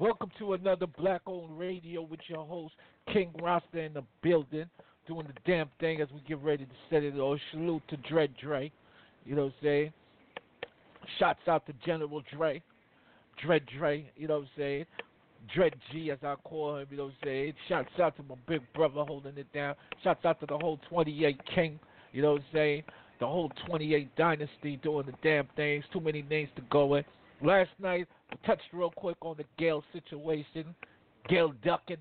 Welcome to another Black Owned Radio with your host, King Rasta in the building, doing the damn thing as we get ready to set it all. Salute to Dread Dre. You know what I'm saying? Shots out to General Dre. Dread Dre, you know what I'm saying? Dread G, as I call him, you know what I'm saying? Shouts out to my big brother holding it down. Shouts out to the whole 28 King, you know what I'm saying? The whole 28 Dynasty doing the damn things. Too many names to go in. Last night, touched real quick on the Gail situation. Gail ducking.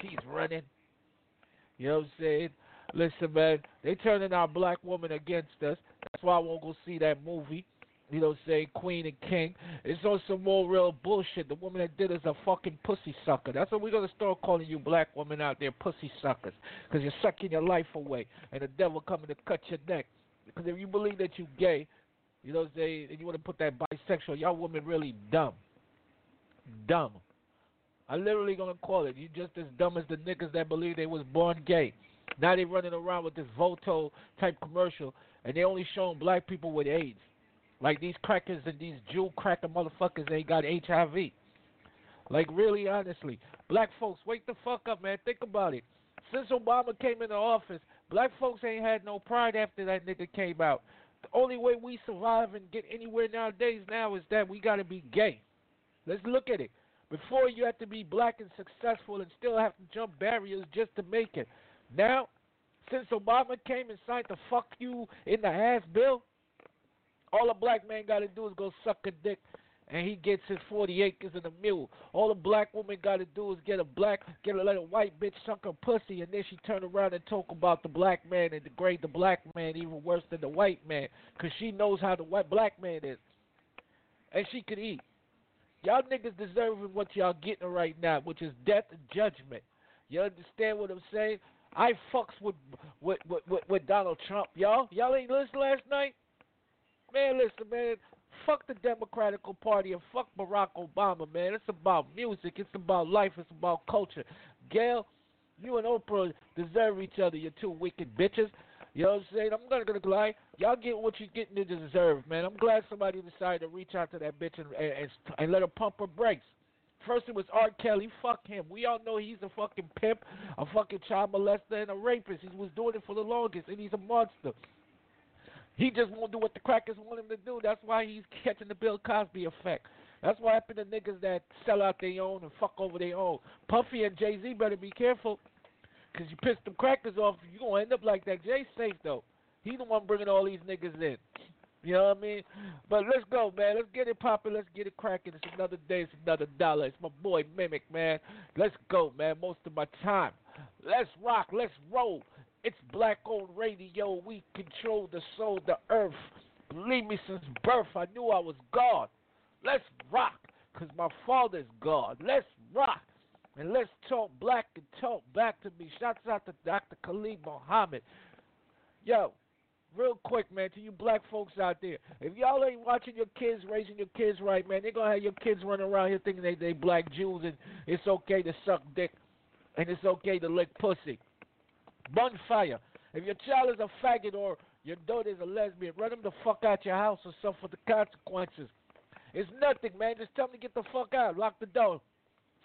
She's running. You know what I'm saying? Listen, man, they turning our black woman against us. That's why I won't go see that movie. You know what I'm saying? Queen and King. It's on some more real bullshit. The woman that did is a fucking pussy sucker. That's what we're going to start calling you black women out there, pussy suckers. Because you're sucking your life away. And the devil coming to cut your neck. Because if you believe that you're gay, you know what I'm saying, and you want to put that bisexual, y'all women really dumb. Dumb. I literally gonna call it. You just as dumb as the niggas that believe they was born gay. Now they running around with this Voto type commercial, and they only showing black people with AIDS. Like these crackers and these Jew cracker motherfuckers ain't got HIV. Like really, honestly, black folks, wake the fuck up, man. Think about it. Since Obama came into office, black folks ain't had no pride after that nigga came out. The only way we survive and get anywhere nowadays now is that we gotta be gay. Let's look at it. Before you had to be black and successful and still have to jump barriers just to make it. Now, since Obama came and signed the fuck you in the ass bill, all a black man got to do is go suck a dick, and he gets his 40 acres and a mule. All a black woman got to do is get a black, get a little white bitch suck her pussy, and then she turn around and talk about the black man and degrade the black man even worse than the white man, cause she knows how the white black man is, and she could eat. Y'all niggas deserving what y'all getting right now, which is death and judgment. You understand what I'm saying? I fucks with with with, with, with Donald Trump, y'all. Y'all ain't listen last night. Man, listen, man. Fuck the Democratic Party and fuck Barack Obama, man. It's about music. It's about life. It's about culture. Gayle, you and Oprah deserve each other, you two wicked bitches. You know what I'm saying? I'm gonna gonna lie. Y'all get what you're getting to deserve, man. I'm glad somebody decided to reach out to that bitch and, and, and let her pump her brakes. First it was R. Kelly. Fuck him. We all know he's a fucking pimp, a fucking child molester, and a rapist. He was doing it for the longest, and he's a monster. He just won't do what the crackers want him to do. That's why he's catching the Bill Cosby effect. That's what happened to niggas that sell out their own and fuck over their own. Puffy and Jay Z better be careful, cause you piss them crackers off, you gonna end up like that. Jay's safe though. He the one bringing all these niggas in. You know what I mean? But let's go, man. Let's get it popping. Let's get it cracking. It's another day. It's another dollar. It's my boy Mimic, man. Let's go, man. Most of my time. Let's rock. Let's roll. It's black owned radio. We control the soul, the earth. Believe me, since birth, I knew I was God. Let's rock, because my father's God. Let's rock. And let's talk black and talk back to me. Shouts out to Dr. Khalid Muhammad. Yo, real quick, man, to you black folks out there, if y'all ain't watching your kids, raising your kids right, man, they're going to have your kids running around here thinking they, they black Jews and it's okay to suck dick and it's okay to lick pussy. Bonfire. If your child is a faggot or your daughter is a lesbian, run them the fuck out your house or suffer the consequences. It's nothing, man. Just tell them to get the fuck out. Lock the door.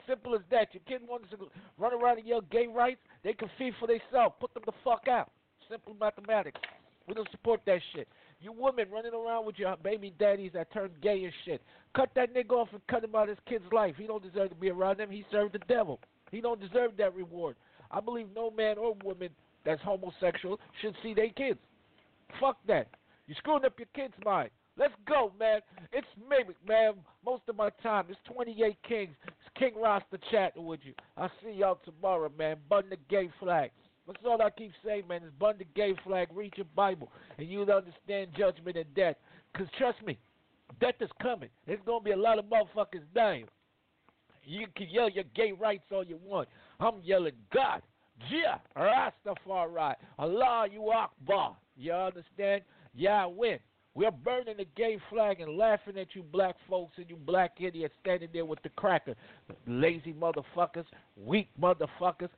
Simple as that. Your kid wants to run around and yell gay rights, they can feed for themselves. Put them the fuck out. Simple mathematics. We don't support that shit. You women running around with your baby daddies that turn gay and shit. Cut that nigga off and cut him out of his kid's life. He don't deserve to be around them. He served the devil. He don't deserve that reward. I believe no man or woman that's homosexual should see their kids. Fuck that. You're screwing up your kid's mind. Let's go, man. It's Mimic, man. Most of my time. It's 28 Kings. It's King Rasta chatting with you. I'll see y'all tomorrow, man. Bun the gay flag. That's all I keep saying, man. Is bun the gay flag, read your Bible, and you'll understand judgment and death. Because trust me, death is coming. There's going to be a lot of motherfuckers dying. You can yell your gay rights all you want. I'm yelling God, Jah, Rastafari, Allah, you Akbar. You understand? Yeah, I win. We're burning the gay flag and laughing at you black folks and you black idiots standing there with the cracker. Lazy motherfuckers, weak motherfuckers,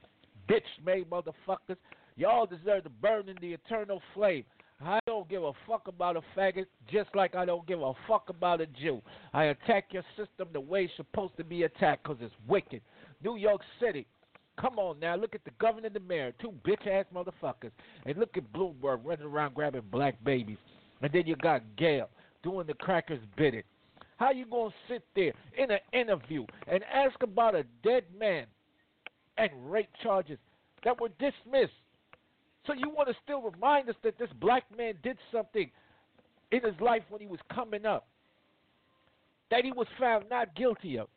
bitch made motherfuckers. Y'all deserve to burn in the eternal flame. I don't give a fuck about a faggot, just like I don't give a fuck about a Jew. I attack your system the way it's supposed to be attacked because it's wicked. New York City, Come on now, look at the governor and the mayor, two bitch ass motherfuckers. And look at Bloomberg running around grabbing black babies. And then you got Gail doing the crackers bidding. How you gonna sit there in an interview and ask about a dead man and rape charges that were dismissed? So you want to still remind us that this black man did something in his life when he was coming up that he was found not guilty of.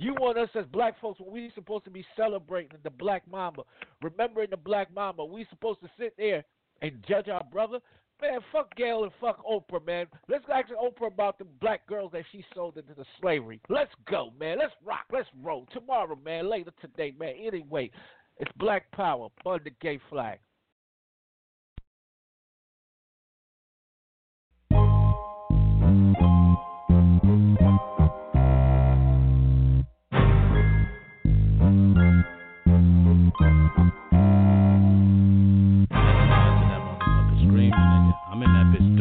You want us as black folks we supposed to be celebrating the black mama, remembering the black mama, we supposed to sit there and judge our brother? Man, fuck Gayle and fuck Oprah, man. Let's ask Oprah about the black girls that she sold into the slavery. Let's go, man. Let's rock. Let's roll. Tomorrow, man. Later today, man. Anyway, it's Black Power. Burn the gay flag.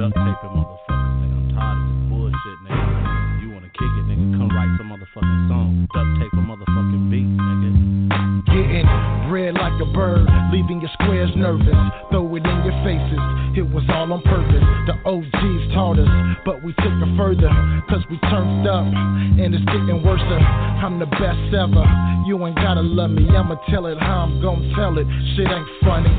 Duct taping motherfuckers, nigga. I'm tired of this bullshit, nigga. You wanna kick it, nigga? Come write some motherfucking song. Duct tape a motherfucking beat, nigga. Getting bread like a bird, leaving your squares nervous. Throw it in your faces, it was all on purpose. The OGs taught us, but we took it further, cause we turned up, and it's getting worse. I'm the best ever. You ain't gotta love me, I'ma tell it how I'm gonna tell it. Shit ain't funny.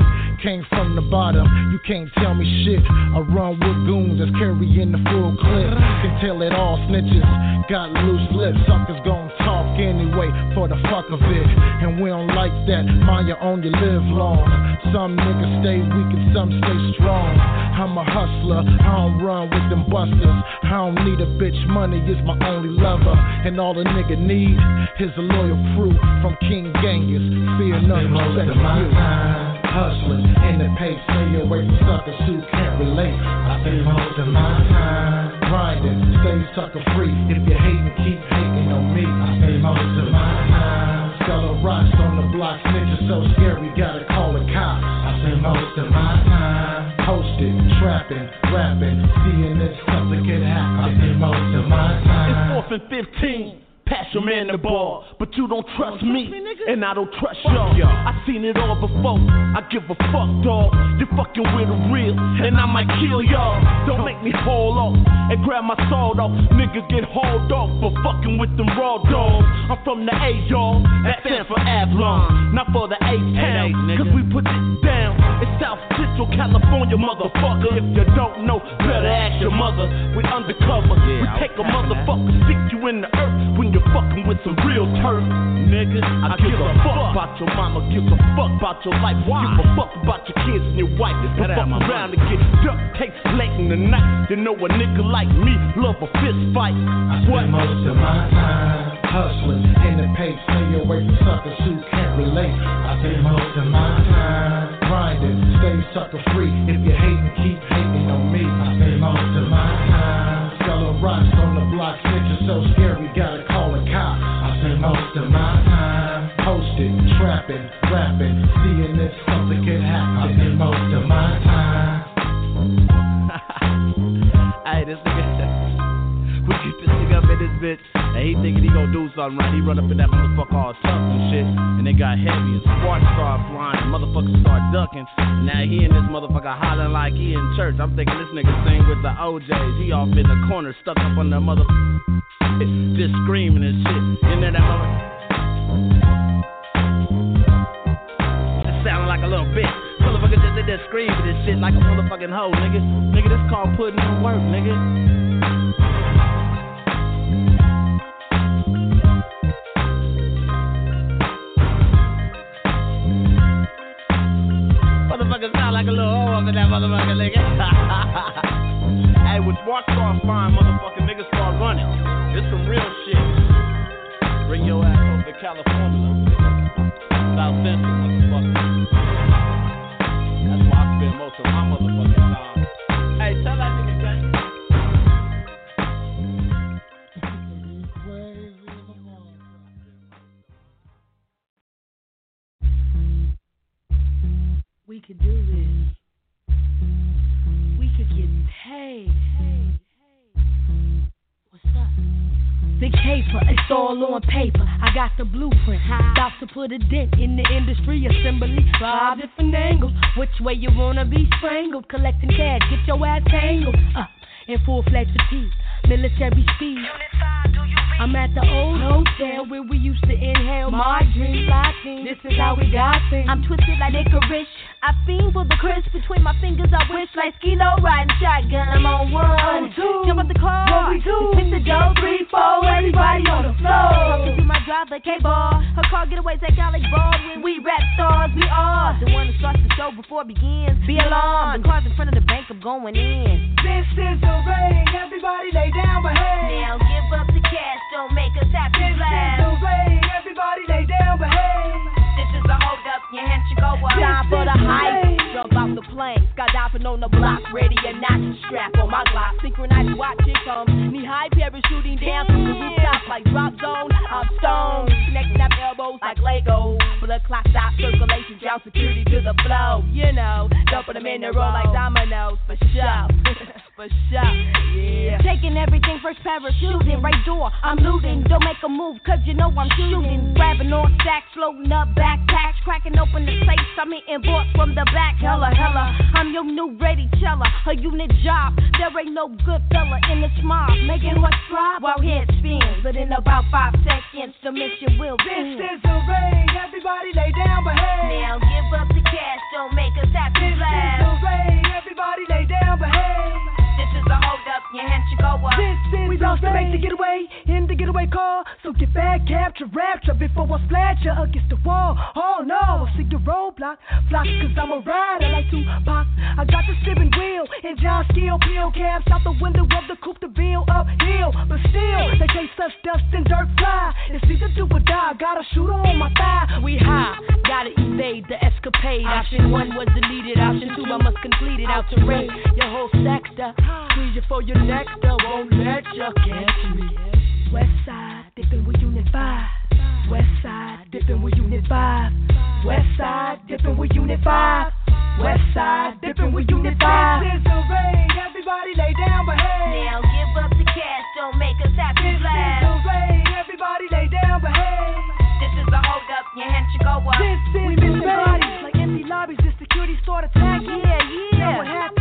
Came from the bottom, you can't tell me shit. I run with goons that's carrying the full clip. Can tell it all snitches. Got loose lips, suckers gon' talk anyway for the fuck of it. And we don't like that. Mind your own, you live long. Some niggas stay weak and some stay strong. I'm a hustler, I don't run with them busters. I don't need a bitch, money is my only lover. And all a nigga need is a loyal crew from King Genghis. Fear none, respect you hustling in the pace, stay away from suckers who can't relate. I spend most of my time grinding, stay sucker free. If you hating, keep hating on me. I spend most of my time selling rocks on the block. Snitches so scary, gotta call the cops. I spend most of my time posted, trapping, rapping, seeing this something could happen. I spend most of my time. It's fourth and fifteen. Pass your man the ball, but you don't trust me, and I don't trust y'all. I seen it all before. I give a fuck, dog. You fucking with the real, and I might kill y'all. Don't make me haul off and grab my sword off. Niggas get hauled off for fucking with them raw dogs. I'm from the A, y'all. That stands for Avalon, not for the A town. Cause we put it down. It's South Central California, motherfucker. If you don't know, better ask your mother. We undercover. We take a motherfucker, stick you in the earth when you're fucking with some real turf, nigga. I, I give, give a fuck about your mama, give a fuck about your life. Why? Give a fuck about your kids and your wife. Don't fuck around and get duct tape late in the night. You know a nigga like me love a fist fight. I what? spend most of my time hustling in the pace, stay away from suckers who can't relate. I spend most of my time grinding, stay sucker free. If you hating, keep hating on me. I spend most of my time selling rocks on the block. Snitches so gotta most of my time posted, trapping, rapping, seeing if something could happen. I spend most of my time. hey, this nigga, we get this nigga up in this bitch, and he thinking he gonna do something right. He run up in that motherfucker all tough and shit, and they got heavy and sparks start flying, and motherfuckers start ducking. Now he and this motherfucker hollering like he in church. I'm thinking this nigga sing with the O'Jays. He off in the corner, stuck up on the motherfucker just screaming and shit. You know that moment? Just sounding like a little bitch. Motherfucker just in there screaming and shit like a motherfucking hoe, nigga. Nigga, this called putting in work, nigga. Put a dent in the industry assembly. Five different angles, which way you wanna be strangled? Collecting cash, get your ass tangled up in full fledged fatigue, military speed. I'm at the old hotel where we used to inhale my dreams. This is how we got things. I'm twisted like licorice. I fiend for the crisp between my fingers. I wish like Skilo riding shotgun. I'm on one. On two. Jump up the car. One, we two. Hit the dough. Three, four. Everybody on the floor. Talking to my driver, K-Ball. Her car got like Alec Baldwin. We rap stars. We are the one that starts the show before it begins. Be alarmed. The cars in front of the bank are going in. This is the ring. Everybody lay down, behave. Now give up the cash. Don't make us happy. to This is the ring. Everybody lay down, behave. This is a hold up. Your hand should go up. Time for the hype. Jump out the plane, skydiving on the block, ready or not, strap on my Glock, synchronized watch it come, knee high parachuting down from the rooftop like drop zone. I'm stoned, connect snap elbows like Lego, blood clot stop circulation, drown security to the flow. You know, dumping them in the row like dominoes for show, for show. Yeah. Taking everything first parachuting, right door. I'm looting. Don't make a move, cause you know I'm shooting. Grabbing on stacks, loading up backpacks, cracking open the safe. I'm hitting boards from the back. Hella, hella. I'm your new ready teller. A unit job. There ain't no good fella in this mob. Making what drop while head spins. But in about five seconds, the mission will This end. is the ring. Everybody lay down, behave. Now give up the cash, don't make us have to This is blast. the ring. Everybody lay down, behave. This is a hold up, your go up. This is we about to make the getaway in the getaway car. So get back, capture, rapture before I splash you against the wall. Oh no, I see your roadblock. Flock, cause I'm a rider I like Tupac. I got the steering wheel and John Steel peel caps out the window of the coupe de ville uphill. But still, they chase us dust and dirt fly. It's either do or die. Got a shooter on my thigh. We high, gotta evade the escapade. Option one was deleted, option two I must complete it. Out to raid your whole sector. Squeeze you for your next, won't let you catch me. West side, dipping with Unit 5. West side, dipping with Unit 5. West side, dipping with Unit 5. West side, dipping with Unit 5. This is the ring, everybody lay down, behave. Now give up the cash, don't make us to This is blast. the ring, everybody lay down, behave. This is a hold up, your hand should go up. This is we missing bodies like empty lobbies. The security start attacking. Yeah, yeah. Now what happened?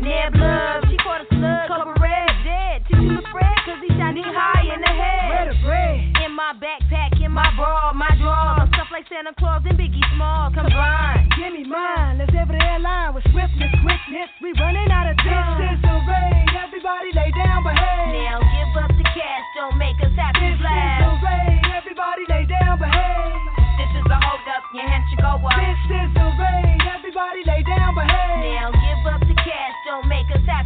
Neb love, she caught a slug, color red, dead. Him to spread, cause he shot knee high in the head. The bread? In my backpack, in my bra, my drawers. Stuff like Santa Claus and Biggie Smalls combined. Give me mine. Let's ever the airline with swiftness, quickness. We running out of time. This is the ring, everybody lay down, behave. Now give up the cash, don't make us have to This is the blast. ring, everybody lay down, behave. This is a hold up, your hand should go up. This is the ring, everybody lay down, behave. Now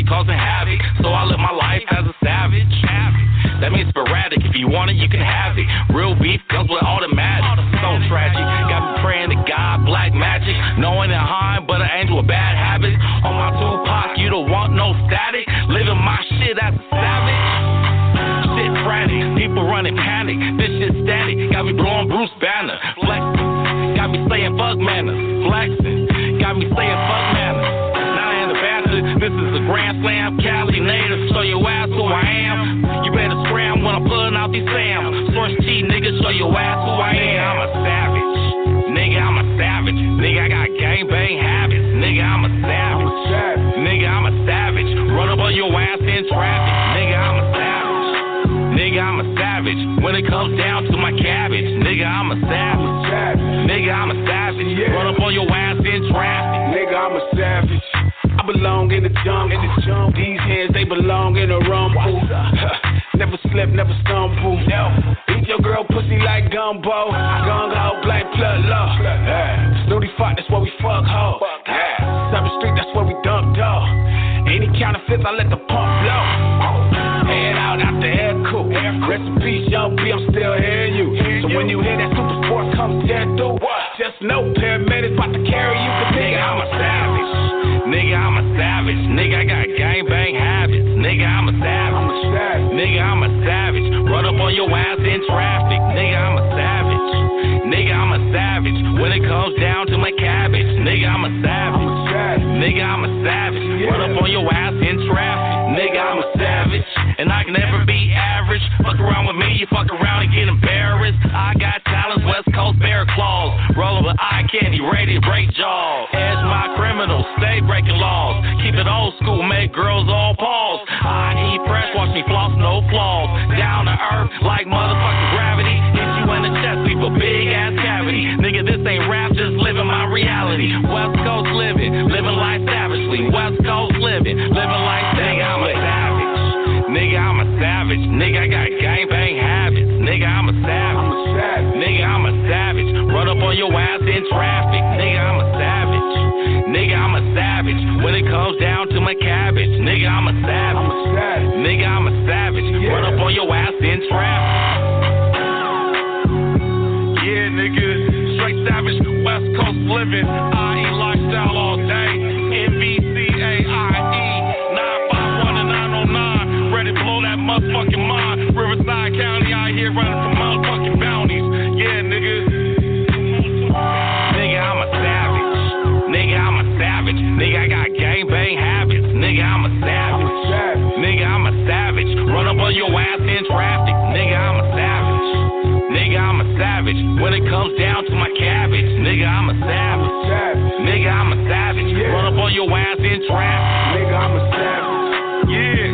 everybody causing havoc, so I live my life as a savage. That means sporadic. If you want it, you can have it. Real beef comes with automatic. So tragic. Got me praying to God, black magic. Knowing it high, but an angel with bad habits. On my Tupac, you don't want no static. Living my shit as a savage. Shit frantic. People running panic. This shit static. Got me blowing Bruce Banner. Flexing. Got me saying fuck manners. Flexing. Got me saying fuck manners grand slam, Cali native, show your ass who I am. You better scram when I'm pulling out these Sam. Source T, nigga, show your ass who I am. I'm a savage, nigga, I'm a savage. Nigga, I got gangbang habits, nigga, I'm a savage. Nigga, I'm a savage. Run up on your ass in traffic, nigga, I'm a savage. Nigga, I'm a savage. When it comes down to my cabbage, nigga, I'm a savage. Nigga, I'm a savage. Run up on your ass in traffic, nigga, I'm a savage. Belong in the jungle. In the jungle. These hands, they belong in a rumble. never slip, never stumble. Eat your girl pussy like gumbo. Gung ho, black blood. Yeah. Snooty fuck, that's where we fuck ho. Yeah. Seventh Street, that's where we dump dog. Any counterfeits, I let the pump blow. Head out, out the air cool. Rest in peace, young B, I'm still hearing you. So when you hear that super sport come tear through, just know paramedics about to carry you. Nigga, I got gang bang habits. Nigga, I'm a savage. Nigga, I'm a savage. Run up on your ass in traffic. Nigga, I'm a savage. Nigga, I'm a savage. When it comes down to my cabbage. Nigga, I'm a savage. Nigga, I'm a savage. Run up on your ass in traffic. Nigga, I'm a savage. And I can never be average. Fuck around with me, you fuck around and get embarrassed. I got talents, Coast bear claws. Rolling with eye candy, to break jaws. Edge my criminals, stay breaking laws. Keep it old school, make girls all pause. I eat fresh, watch me floss, no flaws. Down to earth, like motherfucking gravity. Hit you in the chest, leave a big ass cavity. Nigga, this ain't rap, just living my reality. West Coast living, living life savagely. West Coast living, living life nigga, I'm a savage. Nigga, I'm a savage. Nigga, I got your ass in traffic. Nigga, I'm a savage. Nigga, I'm a savage. When it comes down to my cabbage. Nigga, I'm a savage. Nigga, I'm a savage. Run up on your ass in traffic. Yeah, nigga. Straight savage. West Coast living. I eat lifestyle all traffic. Nigga, I'm a savage. Nigga, I'm a savage. When it comes down to my cabbage. Nigga, I'm a savage. Nigga, I'm a savage. Run up on your ass in traffic. Nigga, I'm a savage. Yeah.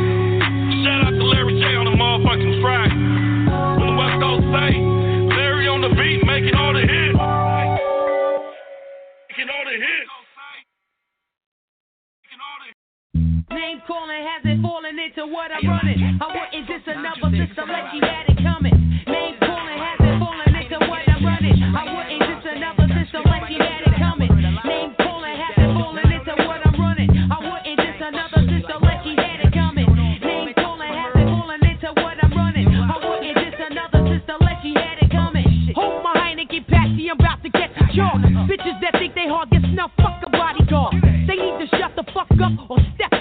Calling hasn't fallen into what I'm running. I wouldn't just another system like you had it coming. Name calling hasn't fallen into what I'm running. I wouldn't just another system like you had it coming. Name calling hasn't fallen into what I'm running. I wouldn't just another system like you had it coming. Name calling hasn't fallen into what I'm running. I wouldn't just another system like you had it coming. Hold my Heineken Patsy, I'm about to get the charge. Bitches that think they hard get snuffed, fuck a bodyguard.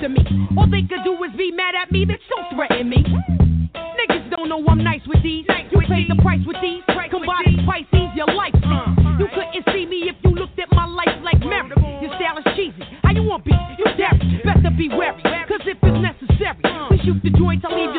To me. All they could do is be mad at me, bitch, don't threaten me. Niggas don't know I'm nice with these. You paid the price with these. Combined Pisces, your life. You couldn't see me if you looked at my life like Mary. Your style is cheesy. How you want beef? You dare. Better be wary. Cause if it's necessary, we shoot the joints, I'll leave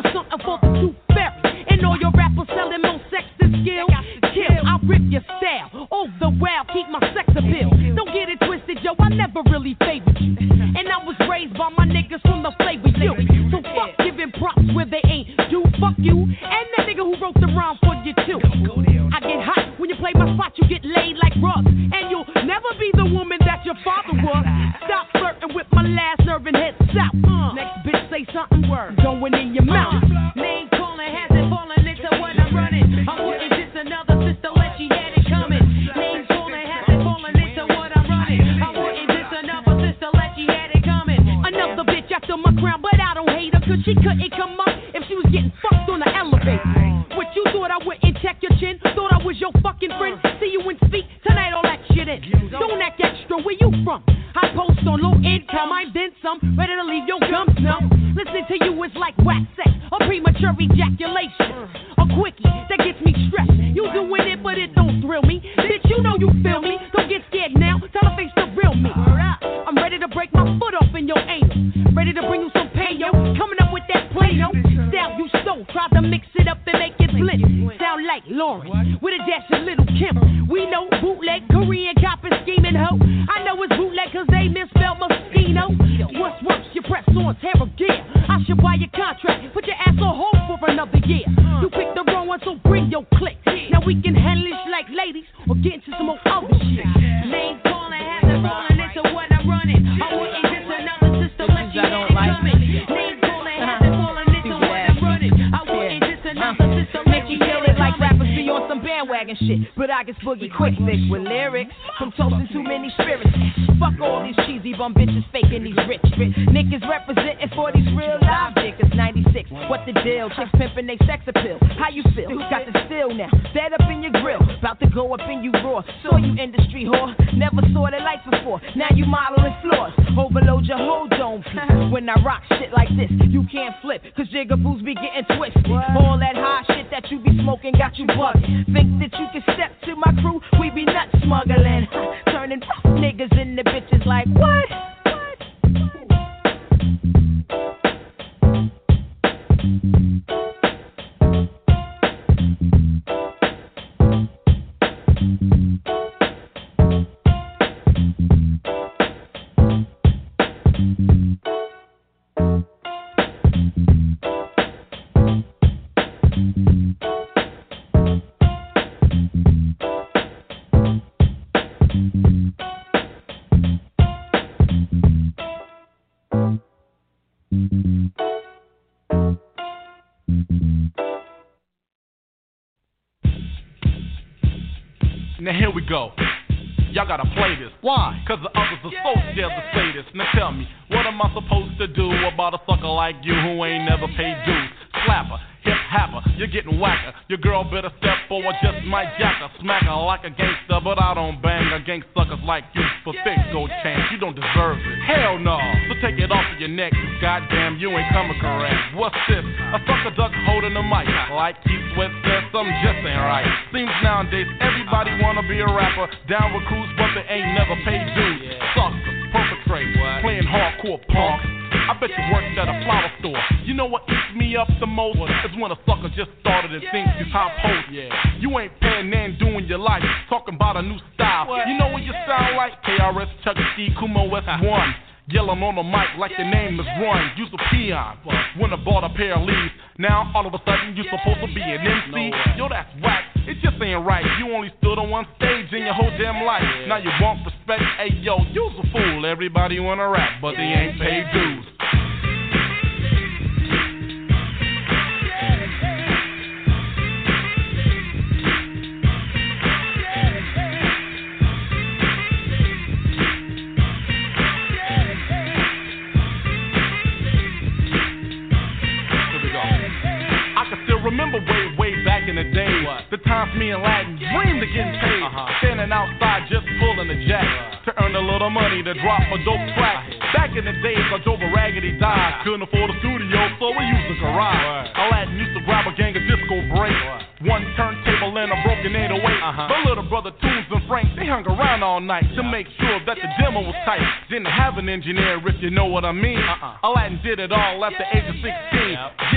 dive. Couldn't afford a studio, so we used the garage. Aladdin used to grab a gang of disco breaks. One turntable and a broken 808. Uh-huh. The little brother Toones and Frank, they hung around all night to make sure that the demo was tight. Didn't have an engineer, if you know what I mean. Uh-uh. Aladdin did it all at the age of 16.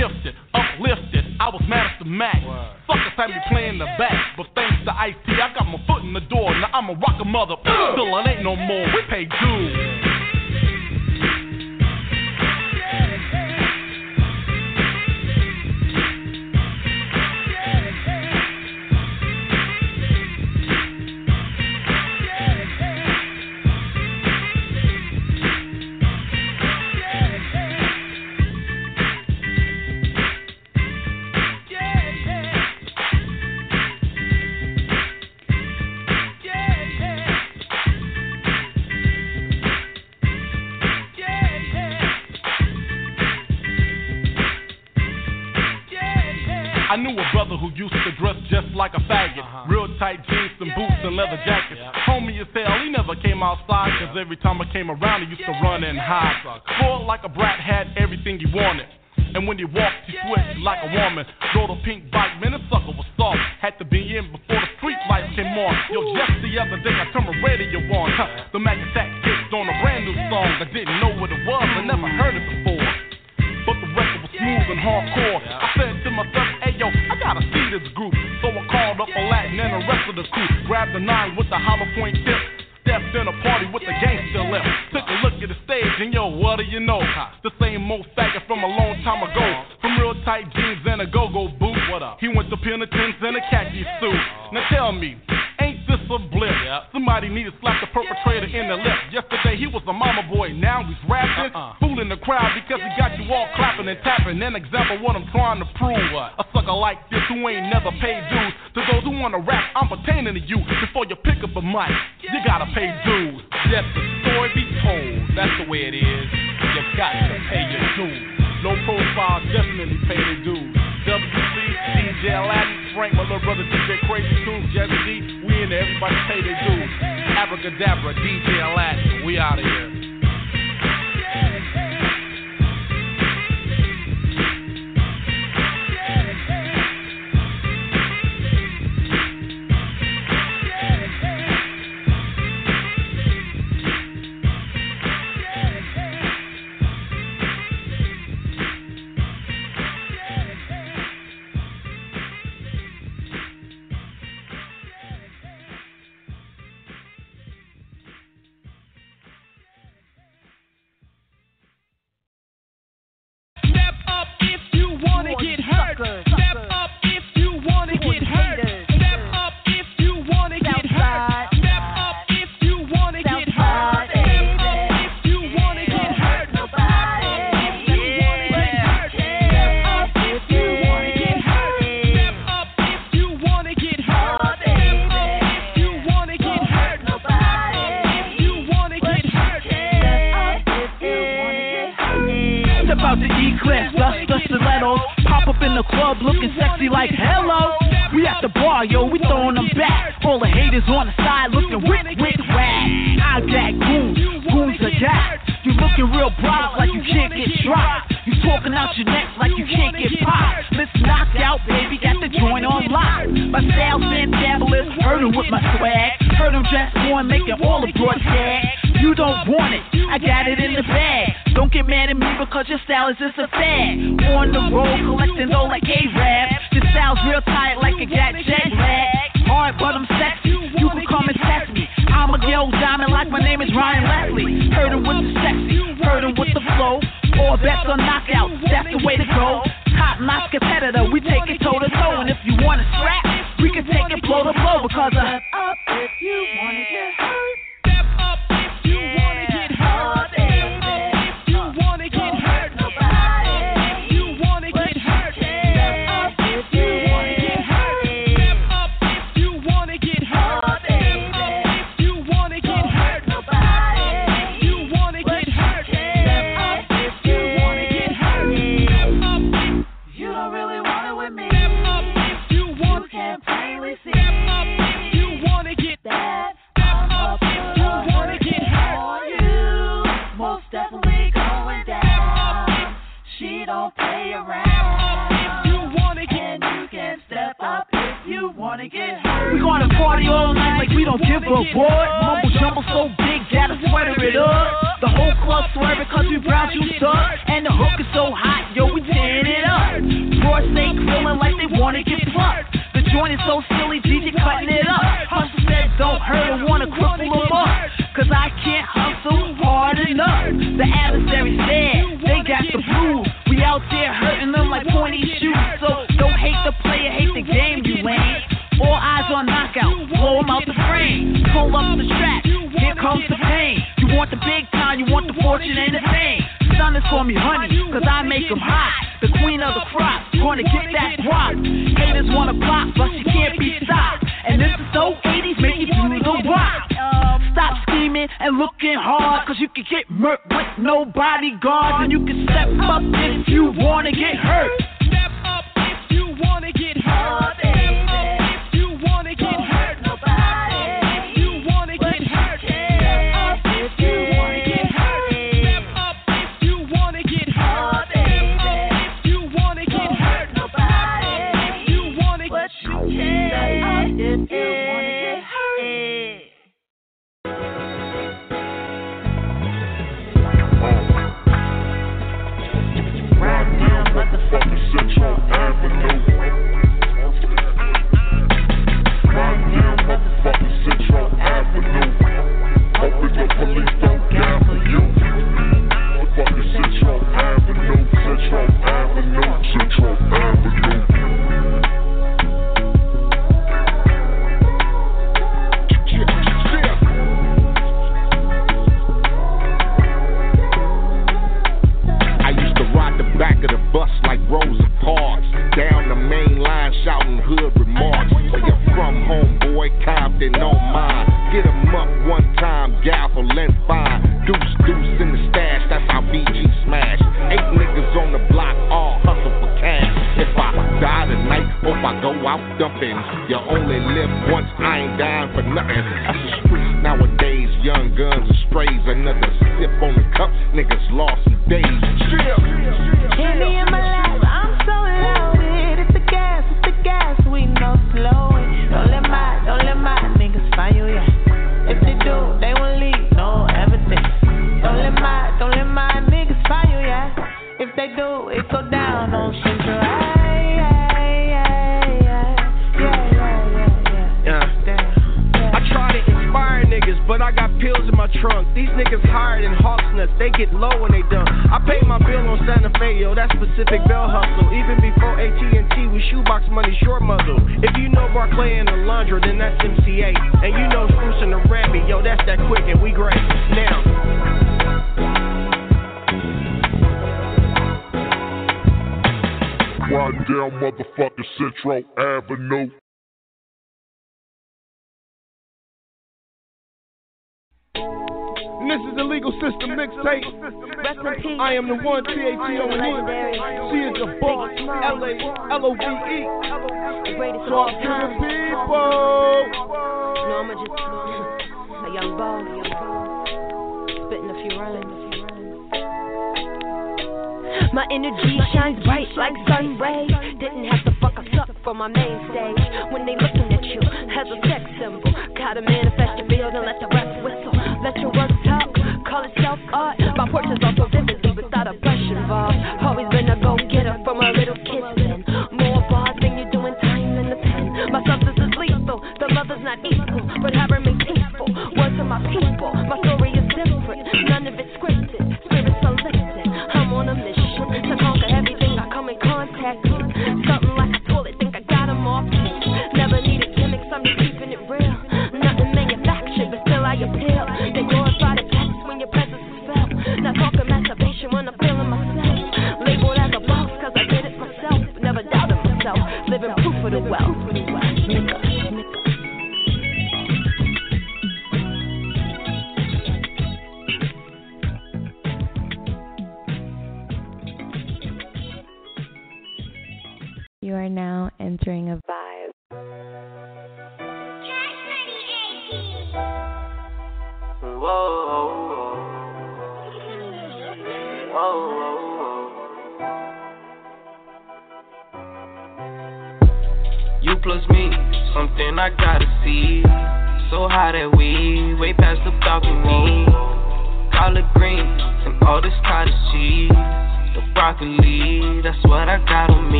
Gifted, uplifted, I was master Mac. Suckers had me playing the back, but thanks to Ice T, I got my foot in the door. Now I'm a rocker mother. Still, it ain't no more. We pay dues. And leather jackets. Homie as hell, oh, he never came outside, cause every time I came around, he used to run and hide. Spoiled like a brat, had everything he wanted. And when he walked, he switched like a woman. Rode a pink bike, man, the sucker was soft. Had to be in before the street lights came on. Yo, just the other day, I turned my radio on. Huh, the Mac Attack kicked on a brand new song. I didn't know what it was, I never heard it before. But the record was smooth and hardcore. I said to myself, hey yo, I gotta see this group. So I called up Aladdin and the rest of the crew. Grabbed the nine with the hollow point tip. Stepped in a party with the gangster left. Took a look at the stage and yo, what do you know? The same old faggot from a long time ago. Uh-huh. From real tight jeans and a go-go boot. What up? He went to penitence and a khaki suit. Uh-huh. Now tell me, ain't this a blip. Yep. Somebody needed to slap the perpetrator in the lip. Yesterday he was a mama boy, now he's rapping. Uh-uh. Fooling the crowd because he got you all clapping and tapping. An example what I'm trying to prove. What? A sucker like this who ain't never paid dues. To those who wanna rap, I'm pertaining to you. Before you pick up a mic, you gotta pay dues. Let the story be told. That's the way it is. You got to pay your dues. Low profile definitely pay their dues. WC, DJ Aladdin, Frank, my little brother DJ Crazy too, Jazzy D, everybody pay their dues. Abracadabra, DJ Aladdin, we out of here.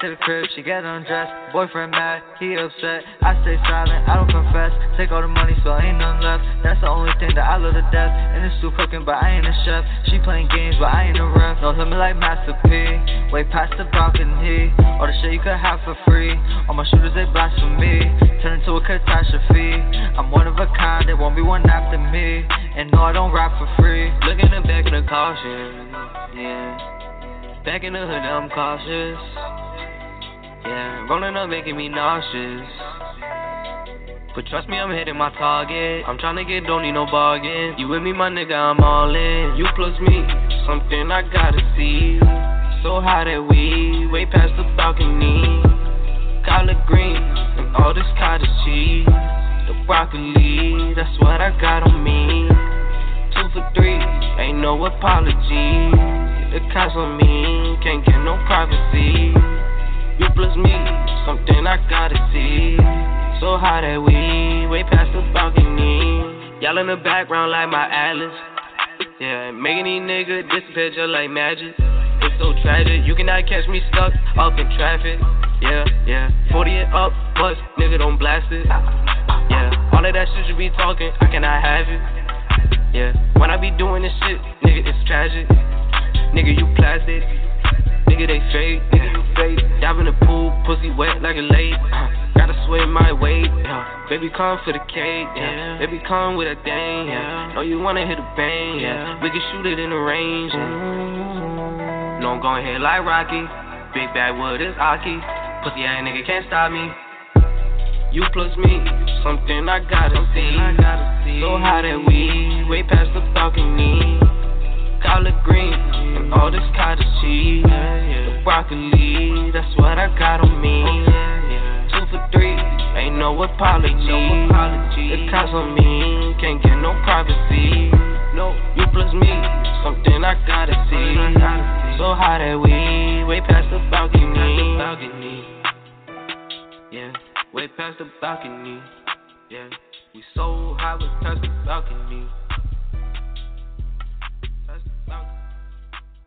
To the crib, she get undressed. Boyfriend mad, he upset. I stay silent, I don't confess. Take all the money, so ain't none left. That's the only thing that I love to death. And it's stew cooking, but I ain't a chef. She playing games, but I ain't a ref. No, hit me like Master P. Way past the balcony. All the shit you could have for free. All my shooters, they blasphemy. Turn into a catastrophe. I'm one of a kind, there won't be one after me. And no, I don't rap for free. Look in the back of the caution, yeah. Back in the hood, I'm cautious. Yeah, rolling up making me nauseous. But trust me, I'm hitting my target. I'm trying to get, don't need no bargain. You with me, my nigga, I'm all in. You plus me, something I gotta see. So high that we way past the balcony. Collard greens and all this cottage cheese. The broccoli, that's what I got on me. Two for three, ain't no apology. The cops on me, can't get no privacy. You plus me, something I gotta see. So high that we way past the balcony. Y'all in the background like my atlas. Yeah, making these niggas disappear just like magic. It's so tragic, you cannot catch me stuck up in traffic. Yeah, yeah, 40 and up, but nigga don't blast it. Yeah, all of that shit you be talking, I cannot have it. Yeah, when I be doing this shit, nigga, it's tragic. Nigga, you plastic nigga, they fake. Yeah. Dive in the pool, pussy wet like a lake. Uh, gotta swim my way. Yeah. Baby, come for the cake. Yeah. Baby, come with a thing. Yeah. Know you wanna hit a bang. Yeah. We can shoot it in the range. Yeah. Mm-hmm. No, I'm going here like Rocky. Big bad wood is Aki. Pussy ass nigga can't stop me. You plus me, something I gotta something see. I gotta see. So high that we way past the balcony collard greens and all this cottage cheese. The broccoli, that's what I got on me. Two for three, ain't no apology. The cops on me, can't get no privacy. No, you plus me, something I gotta see. So high that we, way past the balcony. Yeah, way past the balcony. Yeah, we so high, we past the balcony.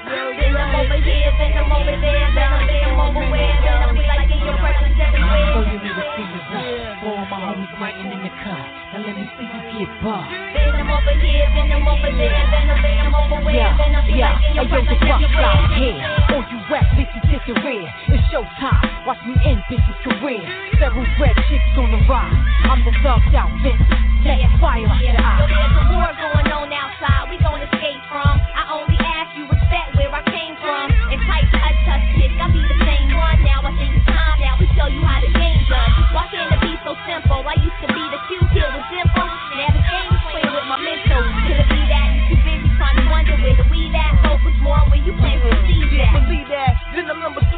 Then I'm over here, then I'm over there, then I'm I'm over then I'll everywhere. You my homies in the car. Now let me see you get. Then I'm over here, then I'm over there, then I'm I'm over yeah, then I'll everywhere. All you rap bitches. It's showtime. Watch me end bitches' career. Several red chicks. I'm the out bitch. Fire. So there's a war going on outside. We gonna escape from. I only ask you where I came from. And type I be the same one. Now I think it's time, now show you how the done. Why can't it be so simple? I used to be the cute kid with with my. Could it be that you more you that. Believe that, then the numbers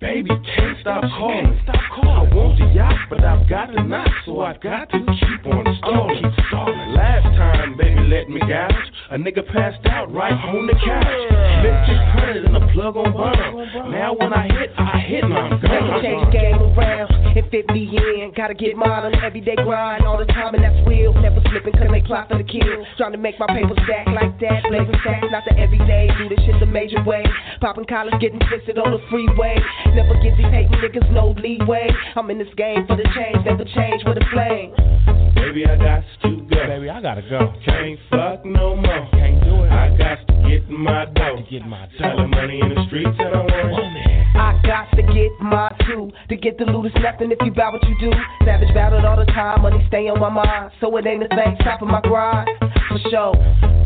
Baby, can't stop calling. Stop calling. I want the yacht, but I've got the knock, so I got to keep on stalling. Keep stalling. Last time, baby, let me gouge. A nigga passed out right on the couch. Lit 600 and a plug on burn. Now when I hit, I hit my gun. change the game around and fit me in. Gotta get the everyday grind all the time, and that's real. Never slipping, cause they plot for the kill. Trying to make my paper stack like that. Blazing stacks, not the everyday. Do this shit the major way. Popping collars, getting twisted on the freeway. Never give these hating niggas no leeway. I'm in this game for the change, never change with a flame. Baby, I got to go. Baby, I gotta go. Can't fuck no more. Can't do it. I got to get my dough. Get my Hella money in the streets and I want it. I got to get my too. To get the loot is nothing if you bout what you do. Savage bout it all the time, money stay on my mind. So it ain't a thing stopping my grind. For sure.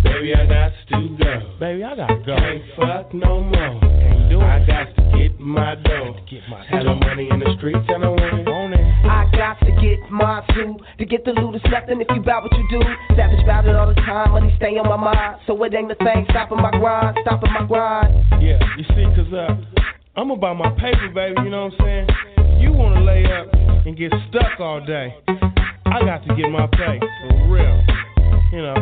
Baby, I got to go. Baby, I gotta go. Can't fuck no more. Can't do it. I got to get my dough. Get my Hella money in the streets and I want it. I got to get mine too. To get the loot is nothing if you bout what you do. Savage bout it all the time, money stay on my mind. So it ain't a thing stopping my grind, stopping my grind. Yeah, you see, cause uh, I'm about my paper, baby, you know what I'm saying? You wanna lay up and get stuck all day. I got to get my pay, for real. You know,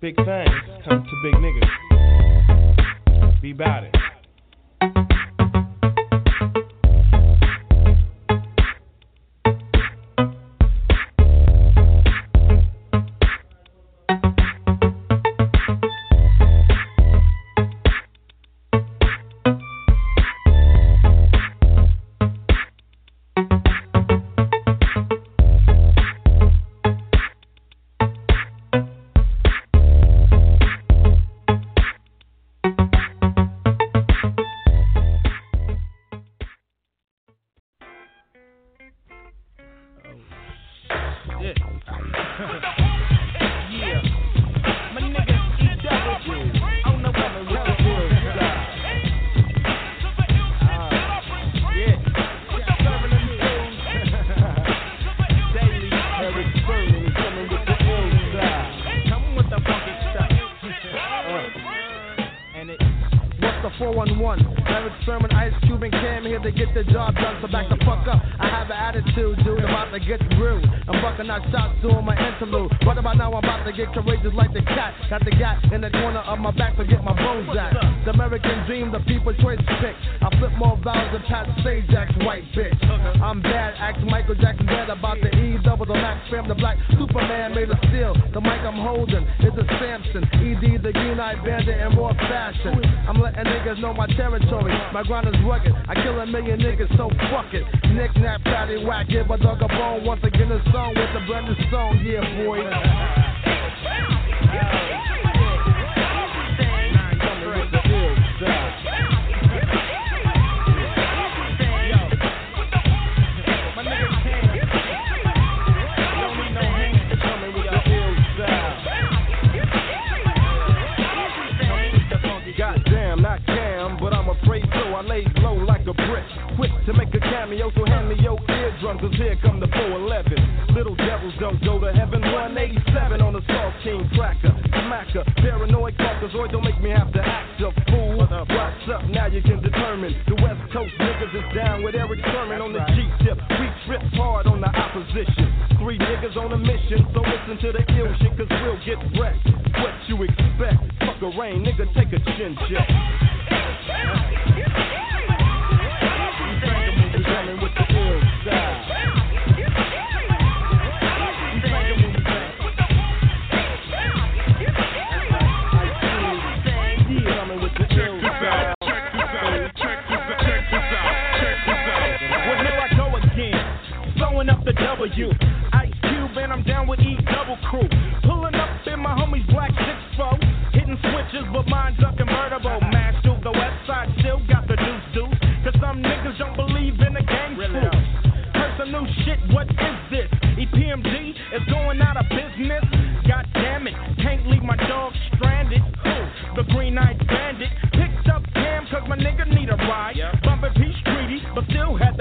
big things come to big niggas. Be about it. The green eyed bandit. Picked up Cam cause my nigga need a ride. Bumping Peace Treaty, but still had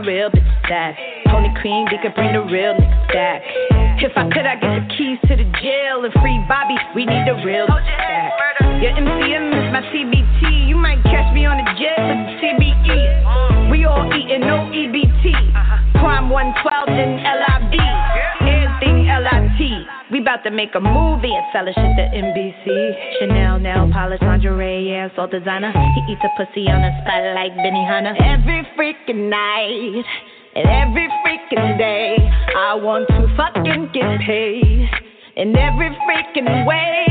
my real bitch back. Pony cream, they could bring the real niggas back. If I could, I get the keys to the jail and free Bobby. We need the real bitch back. Your MCM is my CBT. You might catch me on the jet with the CBE. We all eating, no EBT. Prime 112 and LIV. Everything LIT. We bout to make a movie and fellowship at NBC. Chanel, nail polish, lingerie, yeah, all designer. He eats a pussy on a spot like Benihana. Every freaking night and every freaking day, I want to fucking get paid in every freaking way.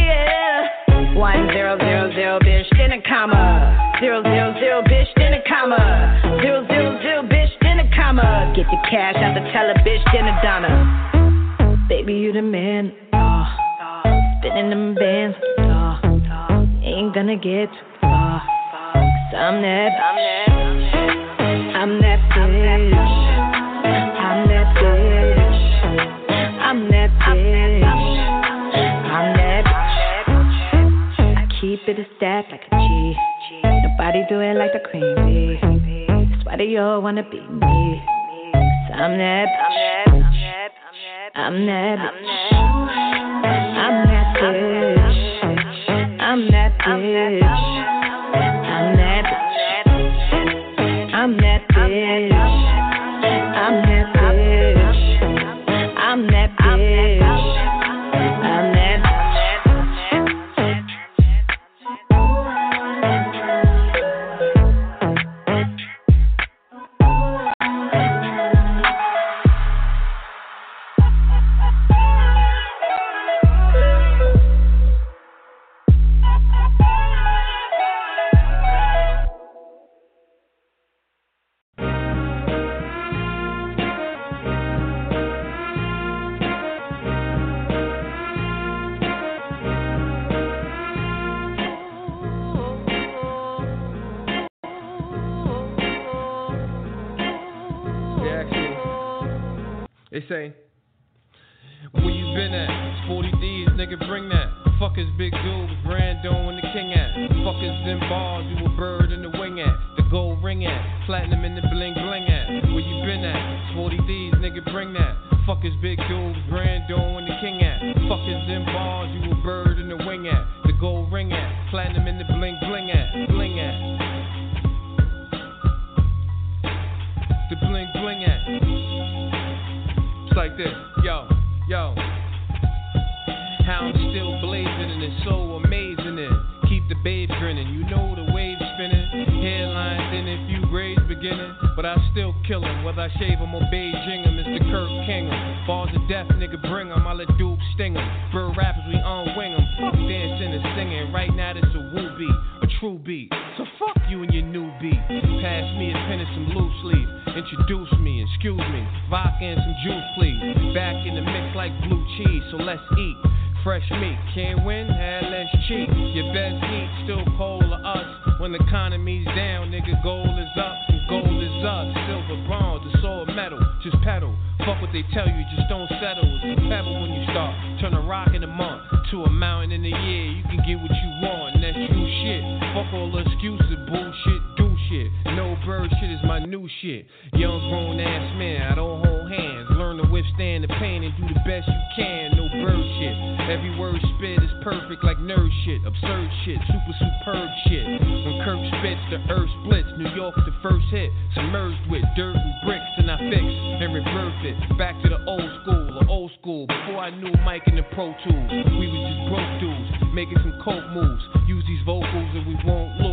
One zero zero zero bitch, then a comma. Zero zero zero bitch, then a comma. Zero zero zero bitch, then a comma. Get the cash out the teller, bitch, then a Donna. Baby, you the man. Spinning them bands. Oh, ain't gonna get too far. Cause I'm that. I'm that bitch. I'm that bitch. I'm that bitch. I'm that bitch. I keep it a stack like a G. Nobody do it like the Queen Bee. That's why they all wanna be me. Cause I'm that. I'm that. I'm that bitch. I'm that bitch. I'm that bitch. I'm that bitch. I'm that bitch. They say, Where you been at? It's 40 D's, nigga, bring that. Fuck is big dude, Brando and the king at. Fuck is them bars, you a bird in the wing at. The gold ring at. Platinum in the bling bling at. Where you been at? It's 40 D's, nigga, bring that. Fuck is big dude, Brando and the king at. Fuck is them bars, you a bird in the wing at. The gold ring at. Platinum in the bling bling at. Bling like this, yo, yo. How I'm still blazing and it's so amazing it. Keep the babe grinning, you know the waves spinning. Headlines in a few grades beginning, but I still kill him. Whether I shave him or Beijing him, Mr. Kirk King. Balls of death, nigga, bring him. I let Duke sting him. Bird rappers, we unwing him. Dancing and singing. Right now, this a woo beat, a true beat. So fuck you and your new beat. Pass me a pen and some loose leaf. Introduce me, excuse me. Vodka and some juice, please. Back in the mix like blue cheese, so let's eat. Fresh meat, can't win, had less cheat. Your best heat still cold to us. When the economy's down, nigga, gold is up and gold is us. Silver, bronze, it's all metal. Just pedal. Fuck what they tell you, just don't settle. It's a pebble when you start. Turn a rock in a month to a mountain in a year. You can get what you want, and that's true shit. Fuck all the excuses, bullshit, shit. No bird shit is my new shit. Young grown ass man, I don't hold hands. Learn to withstand the pain and do the best you can. No bird shit. Every word spit is perfect like nerd shit. Absurd shit, super superb shit. When Kirk spits, the earth splits. New York, the first hit. Submerged with dirt and bricks, and I fix and rebirth it. Back to the old school, the old school. Before I knew Mike and the Pro Tools, we was just broke dudes making some coke moves. Use these vocals and we won't lose.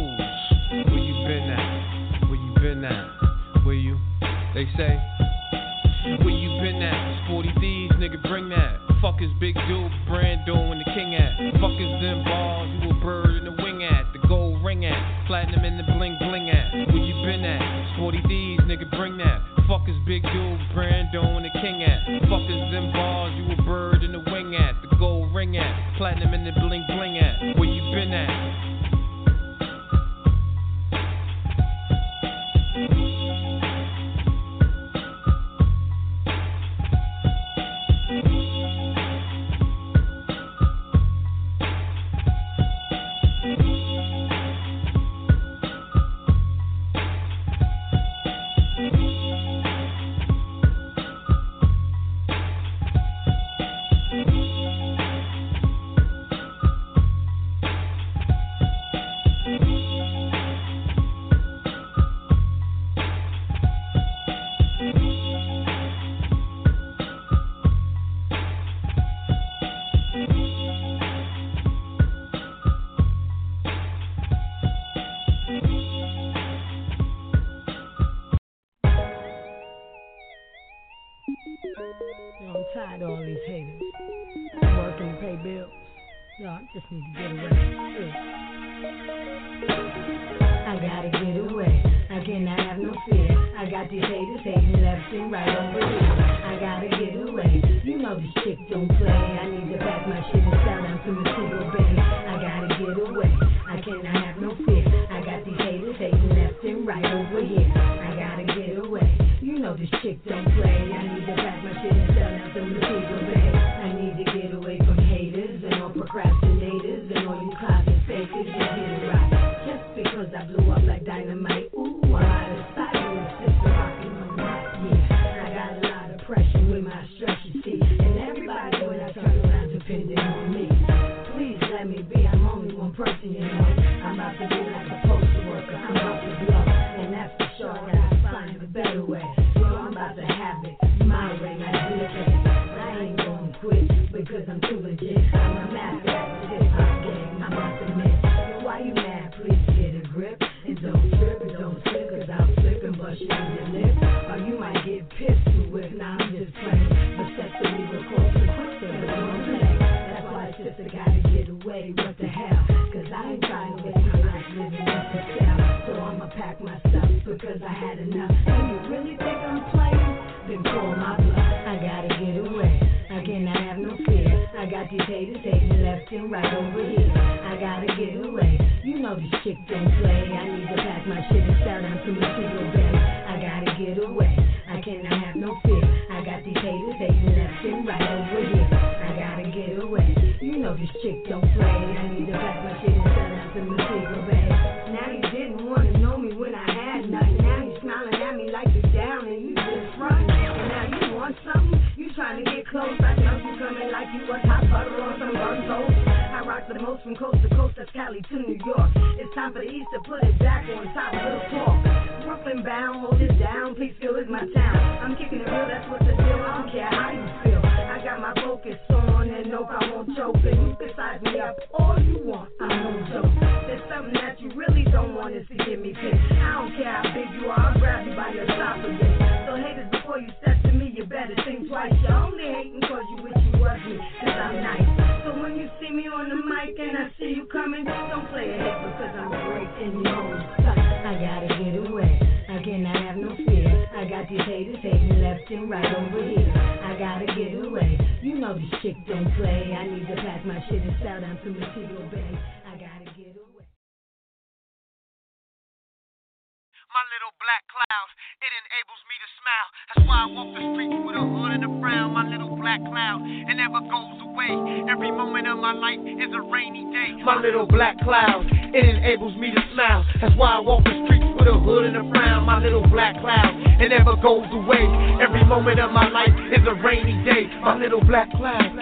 my little black cloud. It enables me to smile. That's why I walk the streets with a hood and a frown, my little black cloud. It never goes away. Every moment of my life is a rainy day. My little black cloud, it enables me to smile. That's why I walk the streets with a hood and a frown, my little black cloud. It never goes away. Every moment of my life is a rainy day. My little black cloud.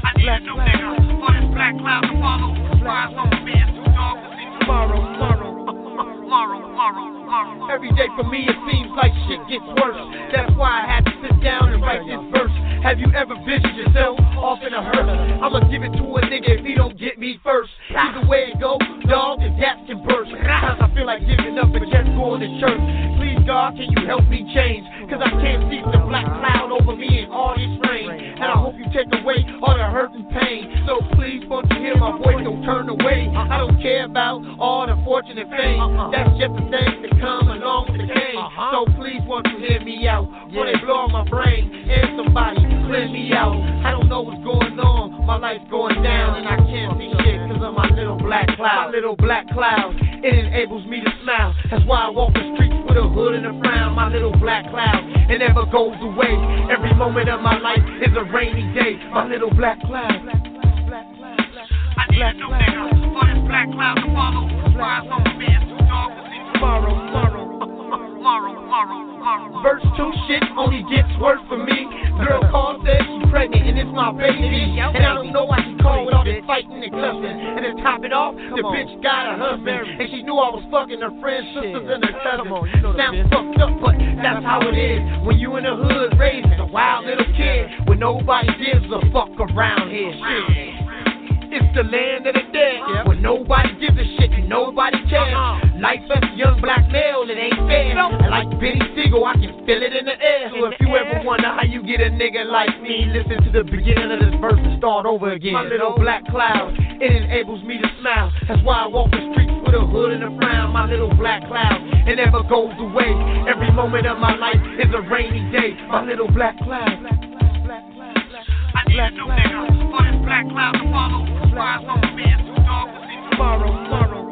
I need a new nigga black cloud to follow. Rise on me, it's too dark to see tomorrow. tomorrow. Every day for me it seems like shit gets worse. That's why I had to sit down and write this verse. Have you ever visioned yourself off in a hearse? I'ma give it to a nigga if he don't get me first. Either way it go, dog, the gaps can burst. Sometimes I feel like giving up and just going to church. Please God, can you help me change? Cause I can't see the black cloud over me and all this rain. And I hope you take away all the hurt and pain. So please, won't you hear my voice, don't turn away. I don't care about all the fortune and fame. Uh-huh. That's just the things that come along with the game. Uh-huh. So please, won't you hear me out? When they blow on my brain, and somebody clear me out. I don't know what's going on, my life's going down, and I can't see shit cause of my little black cloud. My little black cloud, it enables me to smile. That's why I walk the streets with a hood and a frown. My little black cloud, it never goes away. Every moment of my life is a rainy day. My little black cloud. I need a new nigga for this black cloud to follow. Rise on tomorrow, tomorrow, tomorrow, tomorrow, tomorrow. Verse 2 shit only gets worse for me. Girl called, said she pregnant, and it's my baby. And I don't know why she called with all this fighting and cussing. And to top it off, the bitch got a husband. And she knew I was fucking her friends, sisters, and her cousins. Sounds fucked up, but that's how it is. When you in the hood, raising a wild little kid, when nobody gives a fuck around here. Shit. It's the land of the dead, yeah. where nobody gives a shit and nobody cares. Uh-huh. Life as a young black male, it ain't fair. And like Benny Siegel, I can feel it in the air. So if you ever wonder how you get a nigga like me, listen to the beginning of this verse and start over again. My little black cloud, it enables me to smile. That's why I walk the streets with a hood and a frown. My little black cloud, it never goes away. Every moment of my life is a rainy day. My little black cloud. I need a new nigga for this black cloud follow. Rise on dark to see tomorrow, tomorrow,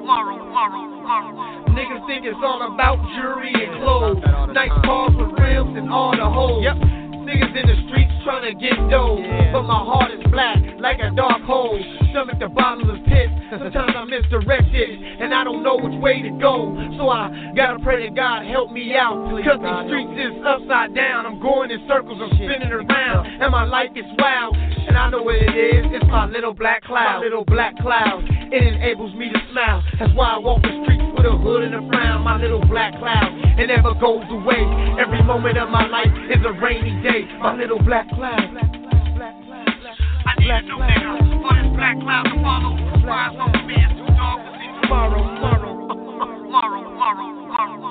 tomorrow, tomorrow, tomorrow. Niggas think it's all about jewelry and clothes. Nice cars with rims and all the holes. Yep. Niggas in the streets trying to get dough. Yeah. But my heart is black like a dark hole. Stomach the bottomless pit. Sometimes I'm misdirected and I don't know which way to go. So I gotta pray to God help me out. Cause these streets is upside down. I'm going in circles, I'm spinning around. And my life is wild. And I know what it is. It's my little black cloud. My little black cloud. It enables me to smile. That's why I walk the streets with a hood and a frown. My little black cloud. It never goes away. Every moment of my life is a rainy day. My little black cloud. I need a new nigga for this black cloud to follow. Tomorrow, tomorrow, tomorrow, tomorrow, tomorrow.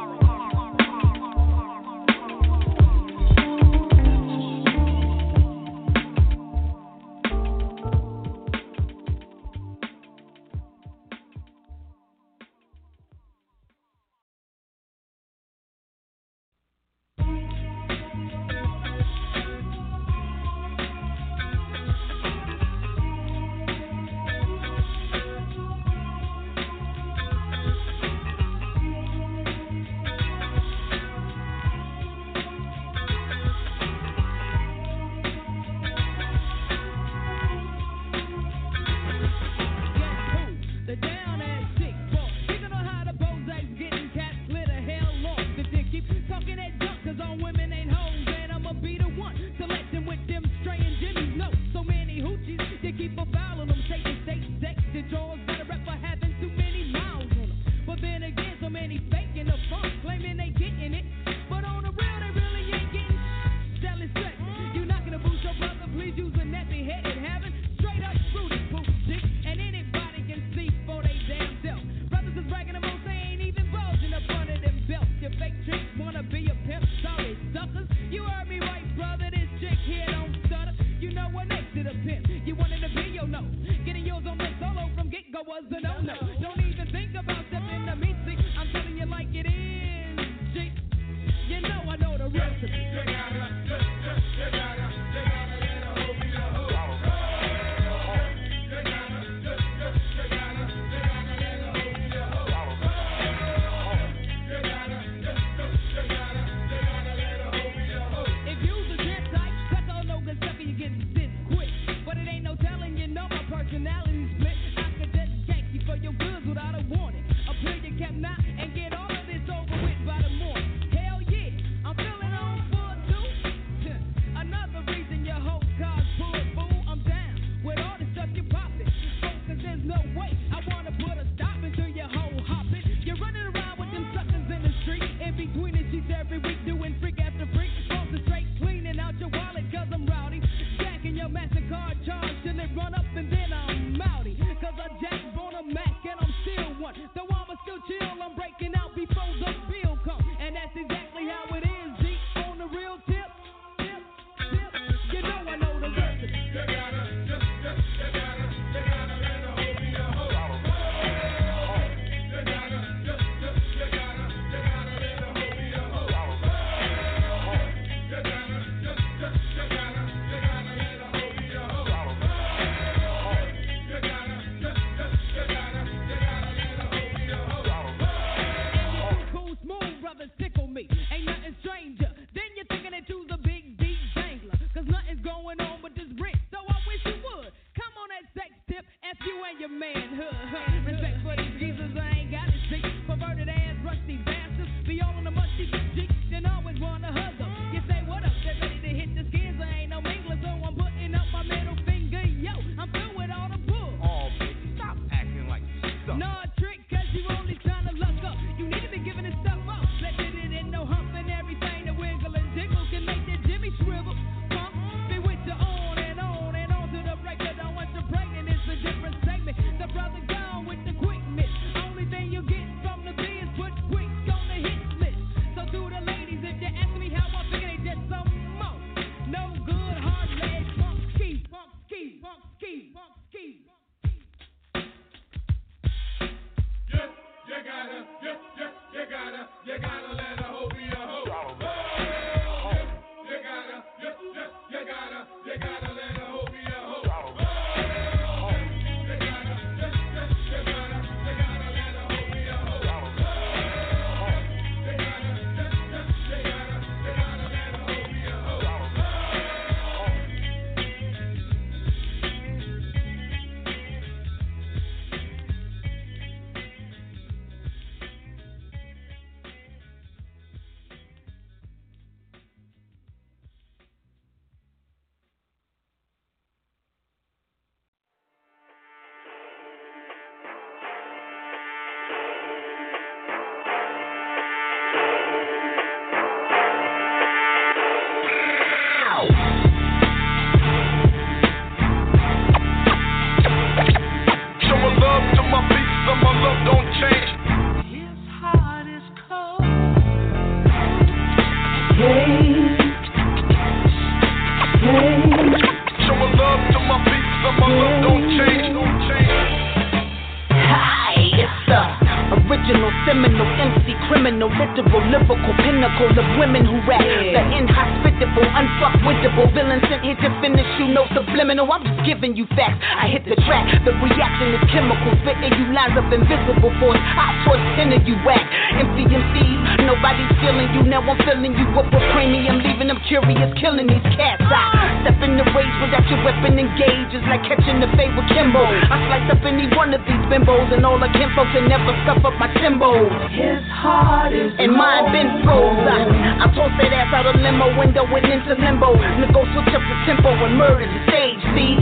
Women who rap. The inhospitable, unfuckwittable villain sent here to finish you, no subliminal. I'm just giving you facts. I hit the track, the reaction is chemical, spitting you lines of invisible force. I torch of you whack. MCs, nobody's feeling you. Now I'm filling you up with premium, leaving them curious, killing these cats. I step in the rage without your weapon engaged. It's like catching the fade with Kimbo. I slice up any one of these bimbos, and all the kinfolk can never scuff up my symbols. His heart is and mine been froze. I, I toss that ass out a limo window and into limbo. Nigga, switch up the tempo and murder the stage. See,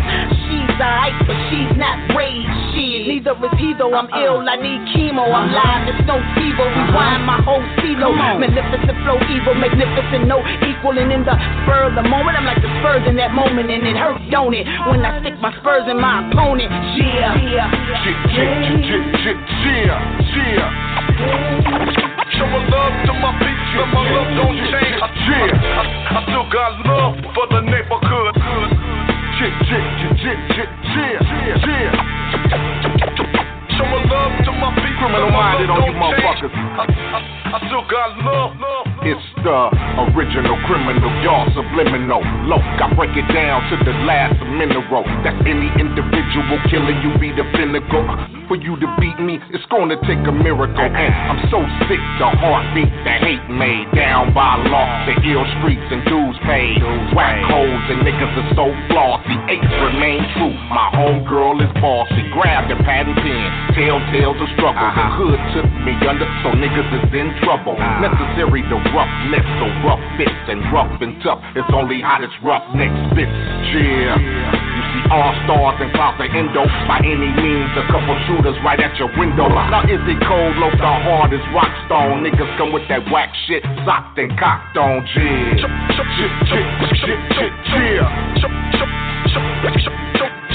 she's alright, but she's not rage. She neither is he though. I'm ill, I need chemo. I'm live, it's no fever. Rewind my whole CeeLo. Magnificent flow, evil, magnificent, no equaling in the spur of the moment. I'm like the Spurs in that moment, and it hurts, don't it? When I stick my spurs in my opponent. Yeah, yeah, yeah, yeah, yeah, yeah. Show my love to my people, but my love don't change. I, yeah. I, I still got love for the neighborhood. Yeah, yeah, yeah, yeah, yeah, yeah. Show my love to my people, Criminal minded on you motherfuckers. I, I, I still got love. It's the original criminal, y'all subliminal. Look, I break it down to the last mineral. That's any individual killing you be the pinnacle. For you to beat me, it's gonna take a miracle. And I'm so sick, the heartbeat, the hate made. Down by law, the ill streets and dues paid. Whack holes and niggas are so flossy. Eight remain true. My homegirl is bossy. Grab the pad and pen. Telltales of struggle. The uh-huh. hood took me under, so niggas is in trouble. Uh-huh. Necessary to roughness, so rough fits and rough and tough. It's only hot as rough neck spits. Yeah. See all stars and clouds of endo. By any means, a couple shooters right at your window. Now is it cold, low, the hard as rock stone. Niggas come with that whack shit, socked and cocked on. Yeah.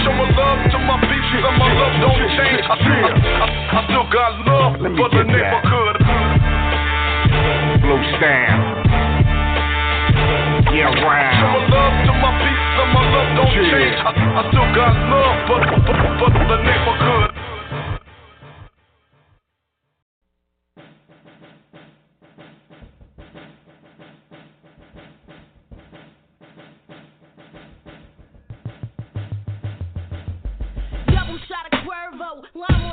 Show my love to my people, but my love don't change. I, I, I, I still got love for the neighborhood. Blue stamp. Yeah, Show round. love to my people, but my love don't Yeah. change. I, I still got love for, for, for the neighborhood. Double shot of Cuervo, lime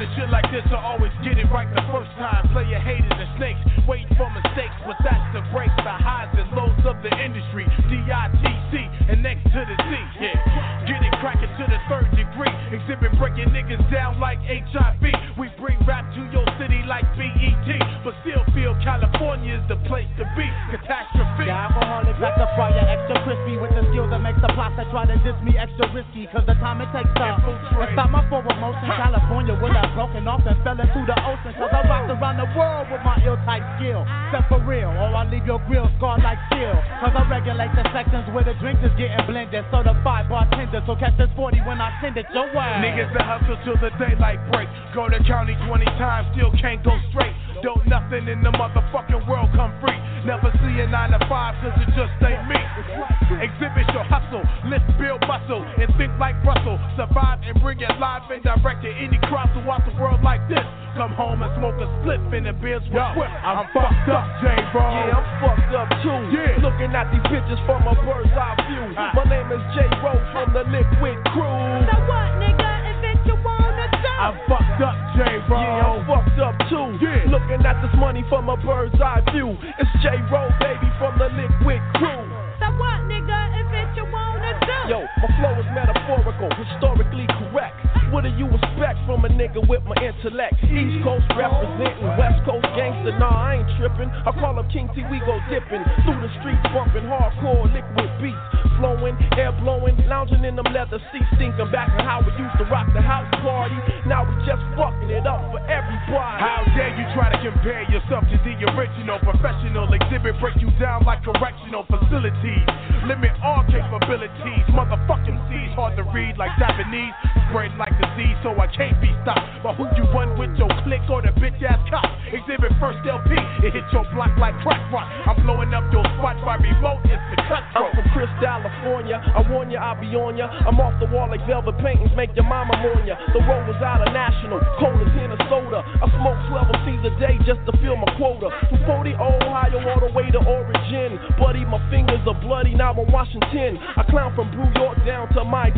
it to shit like this, I always get it right the first time. Play your haters and snakes, waiting for mistakes, but that's the breaks, the highs and lows of the industry. D-I-T-C and next to the Z, yeah. Get it cracking to the third degree. Xzibit breaking niggas down like HIV. We bring rap to your city like BET, but still feel California's the place to be. Catastrophe. The alcoholic like the fryer, extra crispy with the skills that makes the plots that try to diss me extra risky. Cause the time it takes to stop my forward motion. California will have broken off and fell into the ocean. Cause I rocked around the world with my ill type skill. Except for real, or I leave your grill scarred like steel. Cause I regulate the sections where the drink is getting blended. Certified bartender, so catch this 40 when I send it your way. Niggas that hustle till the daylight break. Go to county 20 times, still can't go straight. Don't nothing in the motherfucking world come free. Never see a 9 to 5 cause it just ain't me. Xzibit your hustle, lift, build muscle, and think like Russell. Survive and bring it live and direct to any crowd throughout the world like this. Come home and smoke a spliff in the beers with Whip. I'm, fucked up, J-Ro. Yeah, I'm fucked up too. Yeah. Looking at these bitches from a bird's eye view. Ah. My name is J. Rose from the Likwit Crew. So what, nigga? If it you wanna do? I'm fucked up, J-Ro. Yeah, I'm fucked up too. Yeah. Looking at this money from a bird's eye view. It's J. Roll, baby, from the Likwit Crew. So what, nigga? If it you wanna do? Yo, my flow is metaphorical, historically correct. What do you expect from a nigga with my intellect? East Coast representing, West Coast gangster, nah, I ain't tripping. I call up King T, we go dipping. Through the streets, bumping hardcore liquid beats. Flowing, air blowing, lounging in them leather seats, thinking back to how we used to rock the house party. Now we just fucking it up for everybody. How dare you try to compare yourself to the original professional Xzibit? Break you down like correctional facilities. Limit all capabilities. Motherfucking C's hard to read like Japanese. Spread like disease, so I can't be stopped. But who you run with your click or the bitch ass cop? Xzibit first LP, it hit your block like crack rock. I'm blowing up your spot by remote, it's the I'm cutthroat. from Chris, California. I warn ya, I'll be on ya. I'm off the wall like velvet paintings, make your mama mourn ya. The road was out of national, cold as in a. I smoke 12 of C's a day just to fill my quota. From 40 Ohio all the way to Oregon. Buddy, my fingers are bloody, now I'm Washington. I clown from New York down to my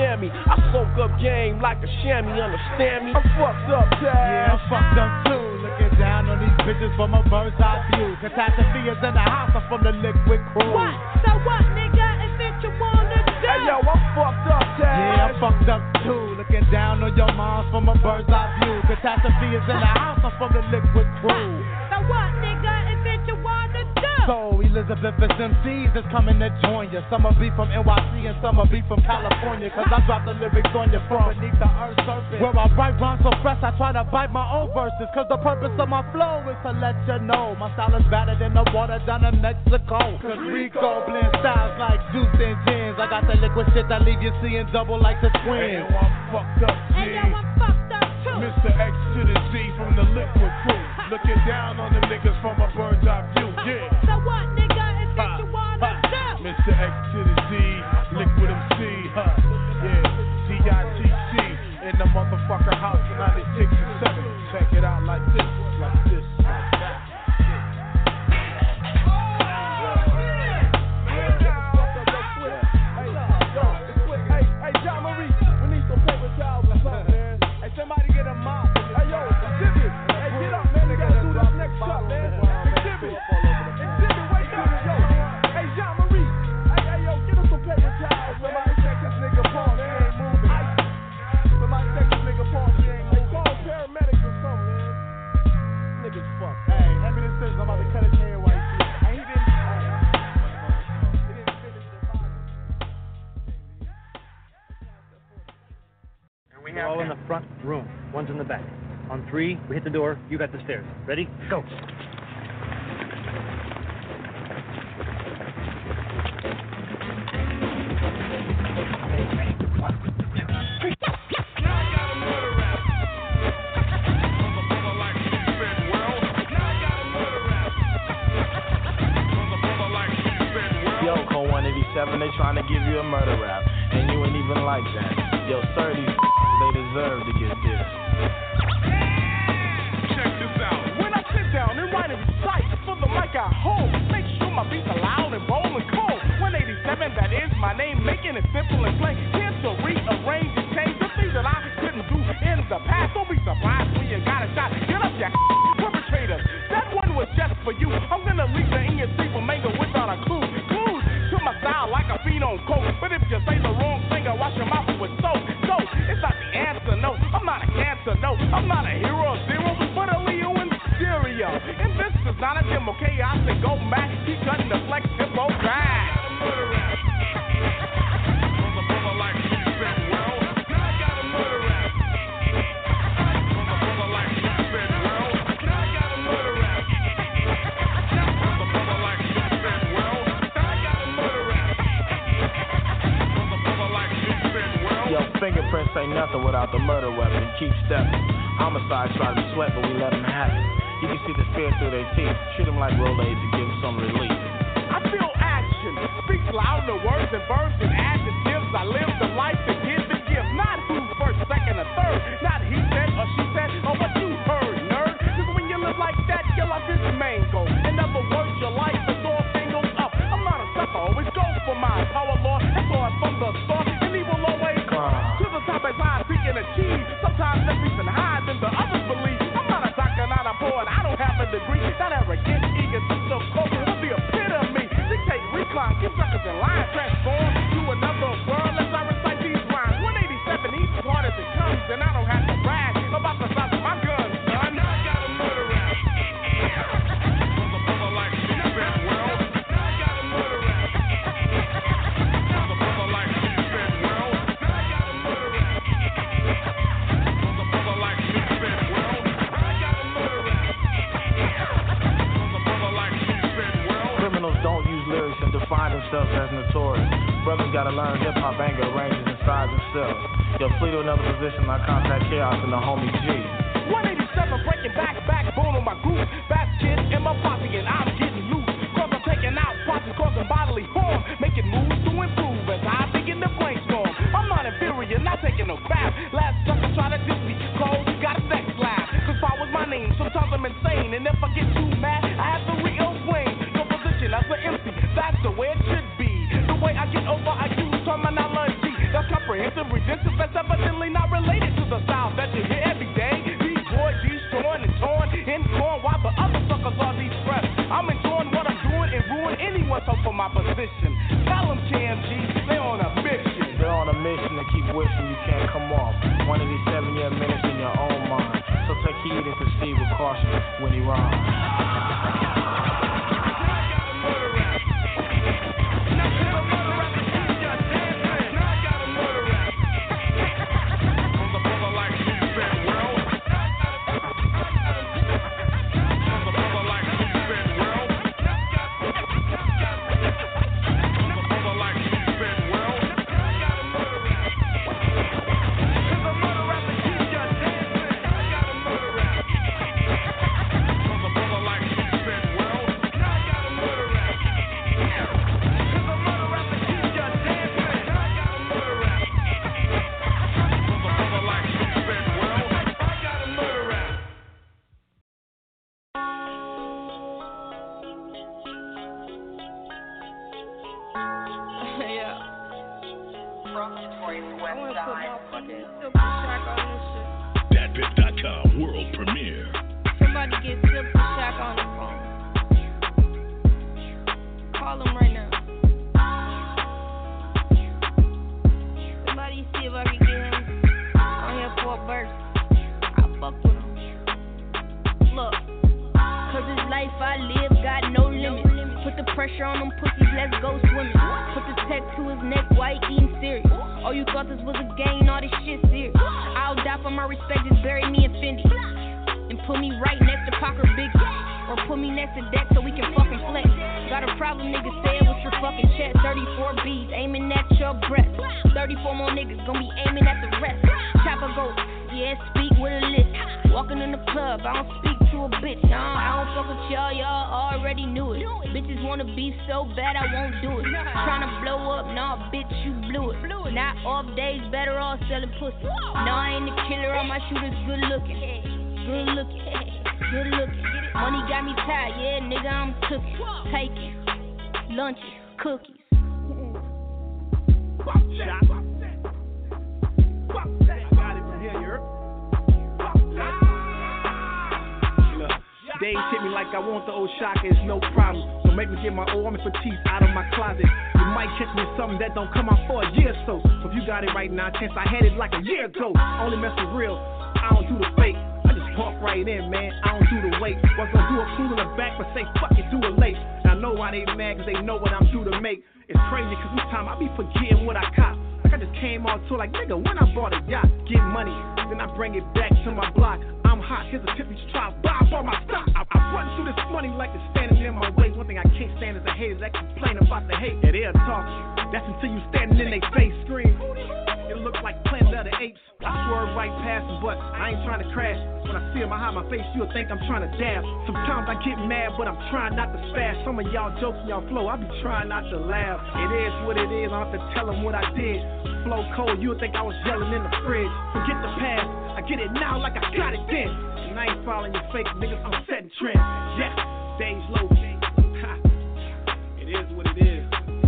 Miami. I soak up game like a chamois, understand me? I'm fucked up, Tash. Yeah, I'm fucked up too. Looking down on these bitches from a bird's eye view. Catastrophe is in the house, I'm from the liquid crew. What? So what, nigga? If it you wanna do? Hey, yo, I'm fucked up, Tash. Yeah, I'm fucked up too. Looking down on your moms from a bird's eye view. Catastrophe is in the house, I'm from the liquid crew. So what, nigga? So Elizabeth MCs is coming to join you. Some will be from NYC and some will be from California. Cause I drop the lyrics on you from beneath the earth's surface. Where I write rhymes so fresh, I try to bite my own verses. Cause the purpose of my flow is to let you know my style is better than the water down in Mexico. Cause Rico blend styles like juice and gins. I got the liquid shit that leave you seeing double like the Hey, twins. yo, I'm fucked up, G. Hey, yo, I'm fucked up too. Mr. X to the Z from the liquid crew. Looking down on them niggas from a bird's eye view. Yeah. So what, nigga? If it you wanna do? Mr. X to the Z, Liquid MC, huh? Yeah, D-I-T-C in the motherfucker house front room. One's in the back. On three, we hit the door. You got the stairs. Ready? Go. pressure on them pussies, let's go swimming. Put the tech to his neck, why he eating serious? Oh, you thought this was a game, all this shit serious. I'll die for my respect, just bury me in Fendi. And put me right next to Parker Biggie. Or put me next to Deck so we can fucking flex. Got a problem, nigga, say it with your fucking chest. 34 B's aiming at your breath. 34 more niggas gonna be aiming at the rest. Chopper go, yeah, speak with a list. Walking in the club, I don't speak to a bitch. I don't, fuck with y'all, y'all already knew it. Bitches wanna be so bad, I won't do it. Tryna blow up, nah, bitch, you blew it. Not off days, better off selling pussy. No, I ain't the killer, all my shooters good looking. Good looking, good looking. Money got me tired, yeah, nigga, I'm cooking. Taking lunches, cookies. Days hit me like I want the old shock, it's no problem. So make me get my old army teeth out of my closet. You might catch me something that don't come out for a year or so. So if you got it right now, chance I had it like a year ago. Only mess with real, I don't do the fake. I just walk right in, man. I don't do the wait. Was gonna do a cool in the back, but say fuck it, do it late. And I know why they mad, cause they know what I'm due to make. It's crazy, cause this time I be forgetting what I cop. I just came on tour, like nigga, when I bought a yacht, get money, then I bring it back to my block. I'm hot, here's a tip, you should try buy all my stock. I, I run through this money like it's standing in my way. One thing I can't stand is the haters that complain about the hate. Yeah, they'll talk. That's until you standing in their face, scream. It looks like Planet of the Apes. I swerve right past them, but I ain't trying to crash. When I see I hide my face, you'll think I'm trying to dab. Sometimes I get mad, but I'm trying not to spaz. Some of y'all jokes in y'all flow, I be trying not to laugh. It is what it is, I have to tell them what I did. Flow cold, you'll think I was yelling in the fridge. Forget the past, I get it now like I got it then. And I ain't following your fake niggas, I'm setting trends. Yeah, days low. It is what it is.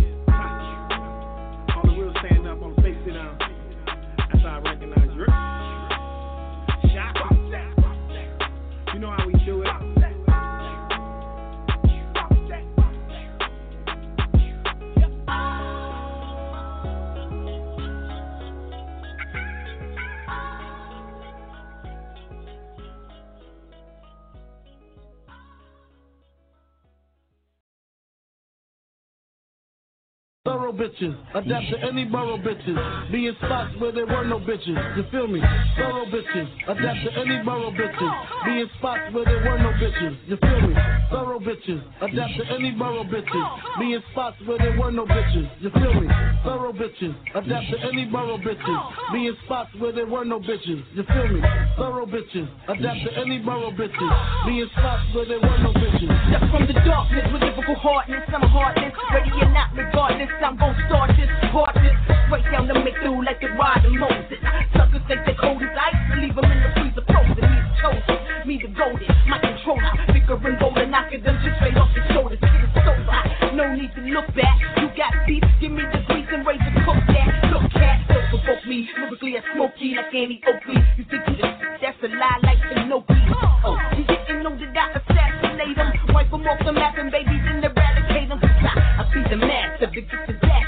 Thorough bitches, adapt to any borough bitches. Be in spots where there were no bitches. You feel me? Thorough bitches, adapt to any borough bitches. Be in spots where there were no bitches. You feel me? Thorough bitches, adapt to any borough bitches. Be in spots where there were no bitches. You feel me? Thorough bitches, adapt to any borough bitches. Be in spots where there were no bitches. You feel me? Thorough bitches, adapt to any borough bitches. Be in spots where there were no bitches. From the darkness with difficult hardness. I'm heartless, ready or not, regardless. I'm gon' start this, part this, straight down the middle like the ride of Moses. Suckers think they cold as ice, leave them in the freezer frozen. Me the chosen, me the golden, my controller, bigger and bolder, knocking them just straight off the shoulders. Get it so hot, no need to look back. You got beef, give me the grease and razor cook that. Look cat, don't provoke me, lyrically I smoky like Annie Oakley. You think you that's a lie like Shinoki. Oh, you didn't know that I assassinate them, wipe them off the map and babies and the the get.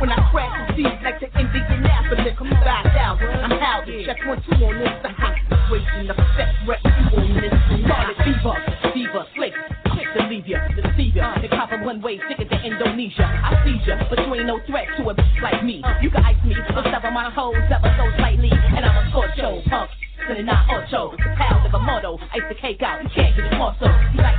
When I crash the seeds like the Indianapolis, come back out. I'm howling, check one, two on this. The hot situation, effect, rep, you on this. Scarlet fever, fever, slick. Quick to leave ya, deceive ya. The copper one way ticket to Indonesia. I see ya, but you ain't no threat to a bitch like me. You can ice me, but on my hoes ever so slightly. And I'm a scorcho, punk. Sending out ocho, the pound of a motto. Ice the cake out, you can't get it more so. You like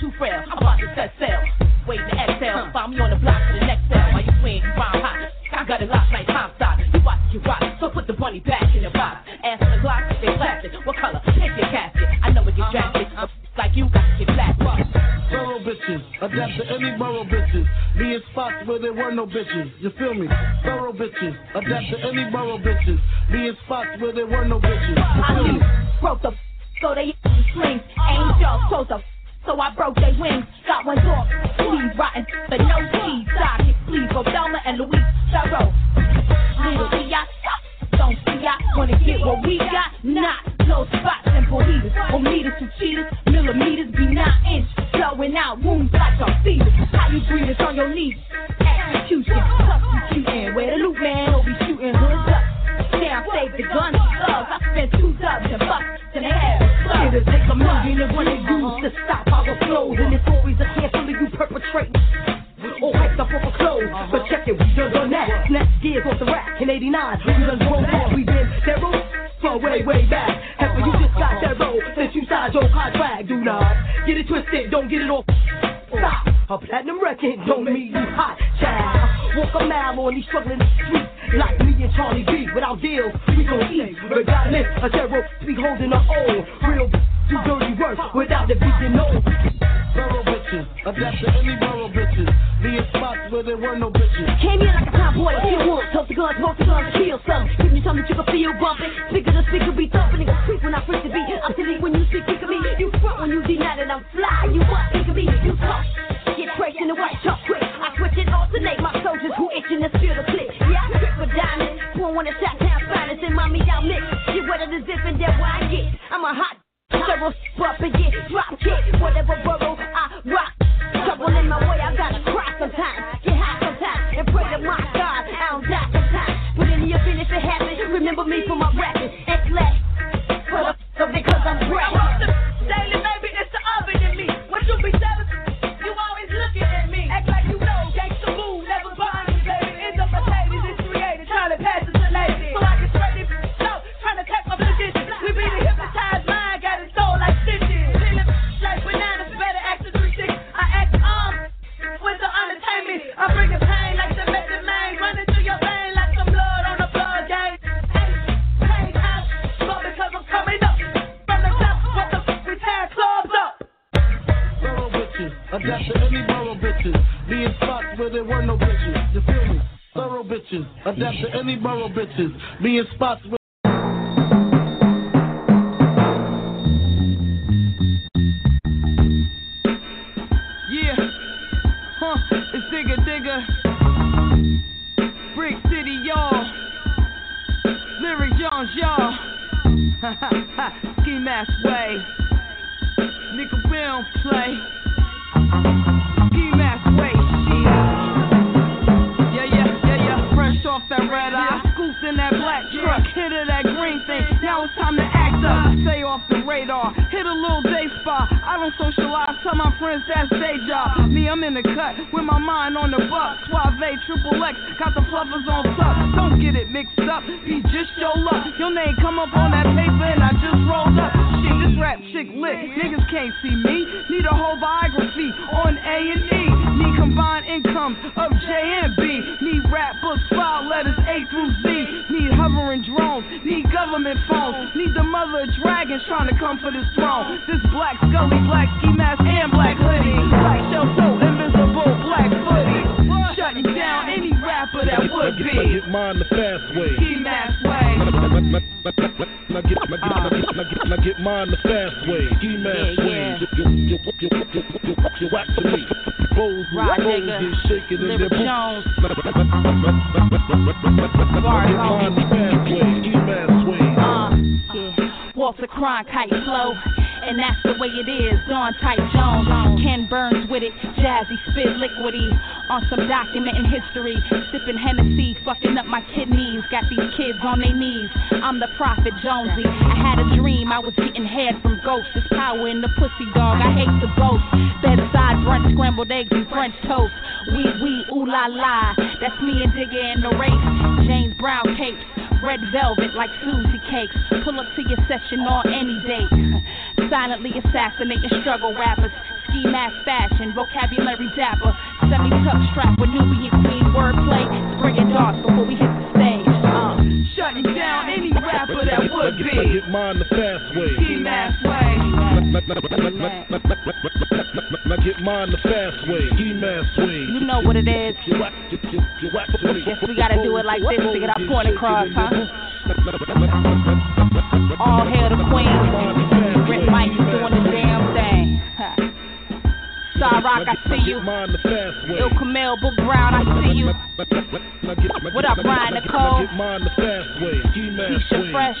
too frail, I'm about to set sail. Wait to exhale, find me on the block for the next sale. While you swing, you round hot. I got it locked like Comstock. You watch, you rock, so put the bunny back in the box. Ask the Glock, if they plastic. What color? Pick your casket. I know it get drastic. A like you got to get blasted. Thorough bitches, adapt to any borough bitches. Be in spots where there were no bitches. You feel me? Thorough bitches, adapt to any borough bitches. Be in spots where there were no bitches. You feel me? Broke the so they swing. Angels chose the so I broke their wings. Got one dog, sleeve rotten, but no cheese. Sidekick, please, Obama and Louise Thorough. Little T.I. Don't see I wanna get what we got, not low spots and burritos, or meters to cheaters, millimeters be nine inch, blowing out wounds like a fever. How you breathe is on your knees. Execution, substituting, where the loot man will be shooting hoods up. Now save the gun, thugs. I spent two dubs and bucks and a half. It'll take a million and one to use to stop perpetrating. All hyped up over clothes, uh-huh. but check it, we done done that. Snatch gears off the rack in 89. We done grown on, we been that road for way, way back. When you uh-huh. just got that roll since you signed your contract, do not get it twisted, don't get it off. Stop. A platinum record don't mean you hot, child. Walk a mile on these struggling streets like me and Charli B. Without deals, we gon' eat. Regardless, a zero, we holding our own. Real do dirty work without the beat, you know. Borough bitches, adapt to any borough bitches. Be in spots where there were no bitches. Came here like a cowboy, kill wolves, toast the guns, smoke the guns, kill some. Give me something you can feel bumping. Speaker to speaker be thumping, niggas creep when I freak the beat. I'm silly when you speak, kick me. You front when you deny that I'm fly. You what, nigga me, you talk. Get crazy in the white chalk quick. I switch and alternate my soldiers who itching to feel the click. Yeah, I trip for diamonds. Pour one of shot town finest and mommy out mix. Get wetter than zip and that's why I get. I'm a hot and drop. Whatever I rock. Trouble in my way, I gotta cry sometimes. Get high sometimes and pray to my God. I don't die sometimes. Put in your finish it happen. Remember me for my rapping and the because I'm. Daily, baby, it's the oven in me. What you be selling? Adapt to any borough bitches. Be in spots where there were no bitches. You feel me? Thorough bitches, adapt to any borough bitches. Be in spots where Yeah, huh, it's Digga Digga. Brick City, y'all. Lyric Jones, y'all. Ski Mask Way. Nigga, we play. Hit of that green thing. Now it's time to act up. Stay off the radar. Hit a little day spot. I don't socialize. Tell my friends that's day job. Me, I'm in the cut with my mind on the buck. Suave, triple X. Got the fluffers on tuck. Don't get it mixed up. Be just your luck. Your name come up on that paper and I just rolled up. Shit, this rap chick lit. Niggas can't see me. Need a whole biography on A and E. Need combined incomes of J and B. Need rap books, file letters A through Z. Need hovering drones. Need government phones. Need the mother of dragons trying to come for this throne. This black scully, black ski mask, and black hoodie. Black shell so. Shutting down any rapper that would I be. get mine the fast way. Ski mask way. Now get, now get, now get, now get, now get mine the fast way. Ski mask Yeah, way. yeah. You, you, you, you, you, you, to me. Bowls, Rod nigga. get shaking in their boots. Jones. Now get mine the fast way. Ski mask way. Uh, yeah. Walter Cronkite flow, and that's the way it is. Dawn type Jones, Ken Burns with it, jazzy spit liquidy on some documenting history. Sipping Hennessy, fucking up my kidneys. Got these kids on their knees. I'm the prophet Jonesy. I had a dream I was getting head from ghosts. There's power in the pussy dog. I hate the ghost. Bedside brunch, scrambled eggs and French toast. Wee wee, ooh la la. That's me and Digga in the race. James Brown capes. Red velvet like Susie cakes. Pull up to your session on any date. Silently assassinating struggle rappers. Ski mask fashion, vocabulary dapper. Semi tuck strap with Nubian queen wordplay. Spraying darts before we hit the stage. Uh, Shutting down any rapper that would be. get mine the fast way. Ski mask way. Now get mine the fast way. Ski mask way. you know what it is. Guess we gotta do it like this to get our point across, huh? All hail the queen. Doing the damn thing. Ha. Cyrock, I see you. I see you. What up, Nicole? Fresh.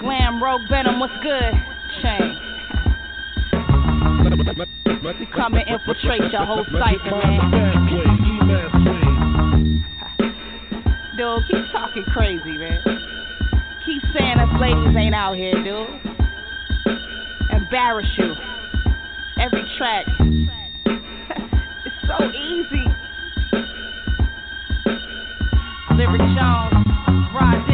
Glam, Rogue Venom, what's good? Chain. We come and infiltrate your whole cipher, man. Dude, keep talking crazy, man. Keep saying us ladies ain't out here, dude. Embarrass you. Every track. it's so easy. Lyric Jones, Rod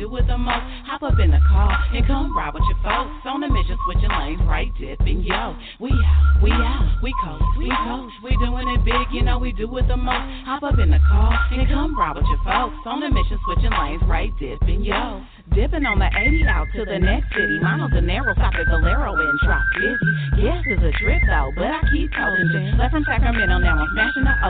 do it the most. Hop up in the car and come ride with your folks. On a mission, switching lanes, right dipping, yo. We out, we out, we coast, we coast. We doing it big, you know we do it the most. Hop up in the car and come ride with your folks. On a mission, switching lanes, right dipping, yo. Dipping on the 80 out to the next city. Mono De Niro, stop at Valero and drop 50. Yes, it's a trip though, but I keep coasting. Left from Sacramento, now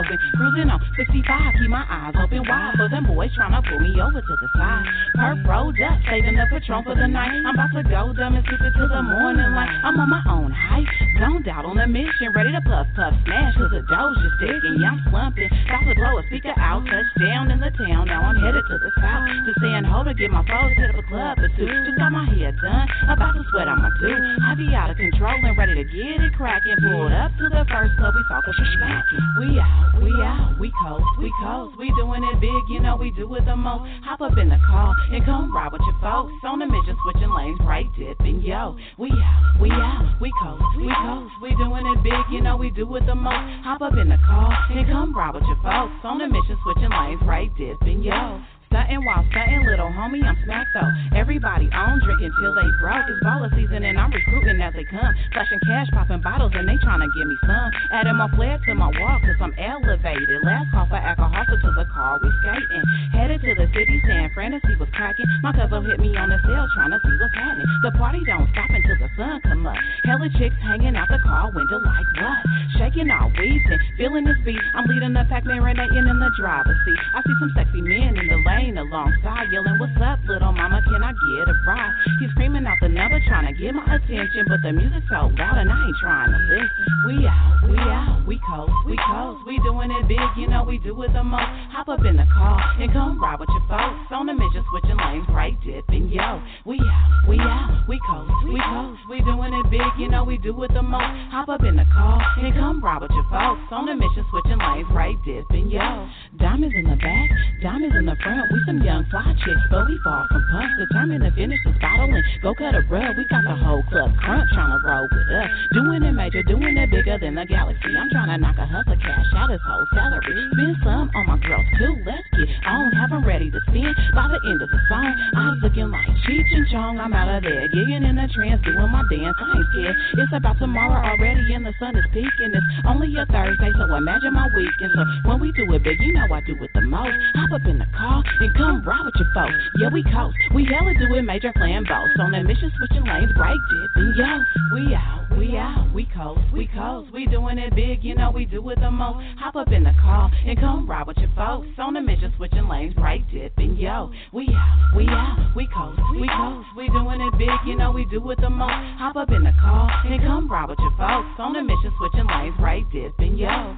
open. Cruising on 65, keep my eyes open wide for them boys trying to pull me over to the side. Perp rolled up, saving the patron for the night. I'm about to go dumb and it to the morning light. I'm on my own height, zoned out on a mission, ready to puff, puff, smash, cause the dough just sticking. Yeah, I'm slumping, to blow a speaker out, touchdown in the town. Now I'm headed to the south to San Ho to get my foes hit up a club or two. Just got my hair done, about to sweat on my do. I be out of control and ready to get it cracking. Pulled up to the first club, we talkin' for smacking. We out, we out, we coast, we coast. We doing it big, you know we do it the most. Hop up in the car and come ride with your folks. On the mission, switching lanes, right dipping, yo. We out, we out, we coast, we coast. We doing it big, you know we do it the most. Hop up in the car and come ride with your folks. On a mission, switching lanes, right dipping, yo. Stay Stuntin', while stuntin', little homie, I'm smacked though. Everybody on drinking till they broke. It's baller season and I'm recruiting as they come. Flashing cash, popping bottles, and they tryna give me some. Adding more flair to my walk, cause I'm elevated. Last call for alcohol, so to the car we skating. Headed to the city, saying fantasy was cracking. My cousin hit me on the cell, tryna see what's happening. The party don't stop until the sun come up. Hella chicks hanging out the car window like what? Shaking all wheezing, feeling this beat. I'm leading the pack, marinating in the driver's seat. I see some sexy men in the lane alongside, yelling, What's up, little mama? Can I get a ride? He's screaming out the number, trying to get my attention, but the music's so loud and I ain't trying to listen. We out, we out, we coast, we coast, we doing it big, you know we do it the most. Hop up in the car and come ride with your folks. On the mission, switching lanes, right dipping, yo. We out, we out, we coast, we coast, we doing it big, you know we do it the most. Hop up in the car and come ride with your folks. On the mission, switching lanes, right dipping, yo. Diamonds in the back, diamonds in the front. We some young fly chicks, but we far from punks. Determined to finish this bottle and go cut a rug. We got the whole club crunch trying to roll with us. Doing it major, doing it bigger than the galaxy. I'm trying to knock a hustle cash out his whole salary. Spend some on my girls too. Let's get on. Have them ready to spend by the end of the song. I'm looking like Cheech and Chong. I'm out of there, gigging in the trance, doing my dance. I ain't scared. It's about tomorrow already, and the sun is peaking. It's only a Thursday, so imagine my weekend. So when we do it big, you know I do it the most. Hop up in the car and come ride with your folks. Yeah, we coast. We hella do it major plan boss. On a mission, switching lanes, break dipping. Yo, we out, we out, we coast, we coast. We doing it big, you know we do it the most. Hop up in the car and come ride with your folks. On a mission, switching lanes, break dipping. Yo, we out, we out, we coast, we coast. We doing it big, you know we do it the most. Hop up in the car and come ride with your folks. On a mission, switching lanes, break dipping. Yo.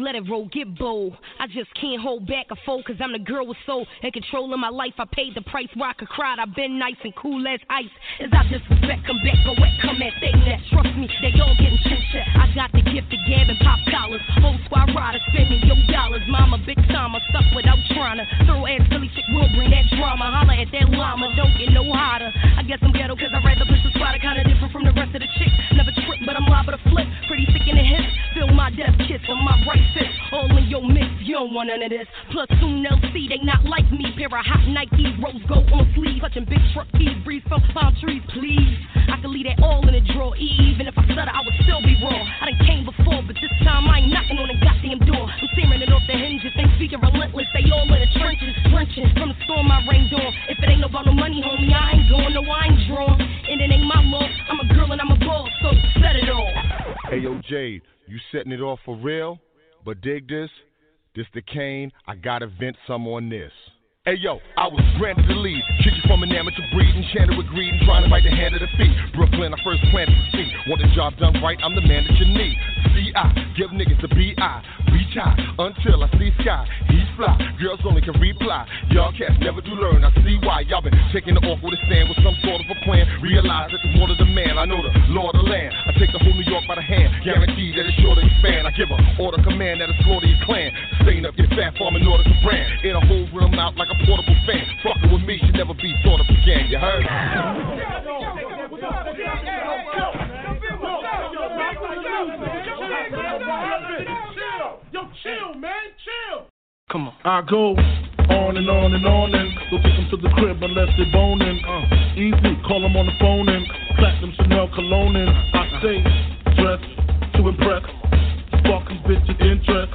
Let it roll, get bold. I just can't hold back a fold, cause I'm the girl with soul and control of my life. I paid the price where I could cry. I've been nice and cool as ice. As I disrespect, come back, go wet, come at thing that. Trust me, they all getting chin check. I got the gift of gab and pop dollars. Whole squad riders spending your dollars. Mama, big time, I suck without trying to. Throw ass Philly chick will bring that drama. Holla at that llama, don't get no hotter. I guess I'm want none of this. Platoon LC, they not like me. Pair of hot Nike rose gold on sleeve. Big truck keys, breeze from palm trees, please. I could leave that all in drawer. Even if I stutter, I would still be raw. I done came before, but this time I ain't knocking on the goddamn door. I'm it off the hinges. They speaking relentless. They all in the trenches, trenches. From the storm I rained on. If it ain't about no money, homie, I ain't going. No, I ain't drawn. And it ain't my loss. I'm a girl and I'm a boss, so set it. Hey yo, Jade, you setting it off for real? But dig this, this the Kane, I gotta vent some on this. Hey yo, I was granted the lead. You from an amateur breed, enchanted with greed and trying to bite the hand of the feet. Brooklyn, I first planted the seed. Want the job done right, I'm the man that you need. C.I. Give niggas the B.I. Reach high until I see sky. He's fly, girls only can reply. Y'all cats never do learn, I see why. Y'all been taking the awkward stand with some sort of a plan. Realize that the of the man, I know the law of the land. I take the whole New York by the hand, guarantee that it's sure to expand. I give a order command that'll slaughter your clan. Stain up your fat farm in order to brand. In a whole room out like a portable fan. Fucking with me should never be thought of again, you heard? Chill, man, chill. Come on. I go on and on and on and don't take them to the crib unless they're boning. Uh, easy, call them on the phone and platinum Chanel cologne and I stay dressed to impress. Sparking bitches interest.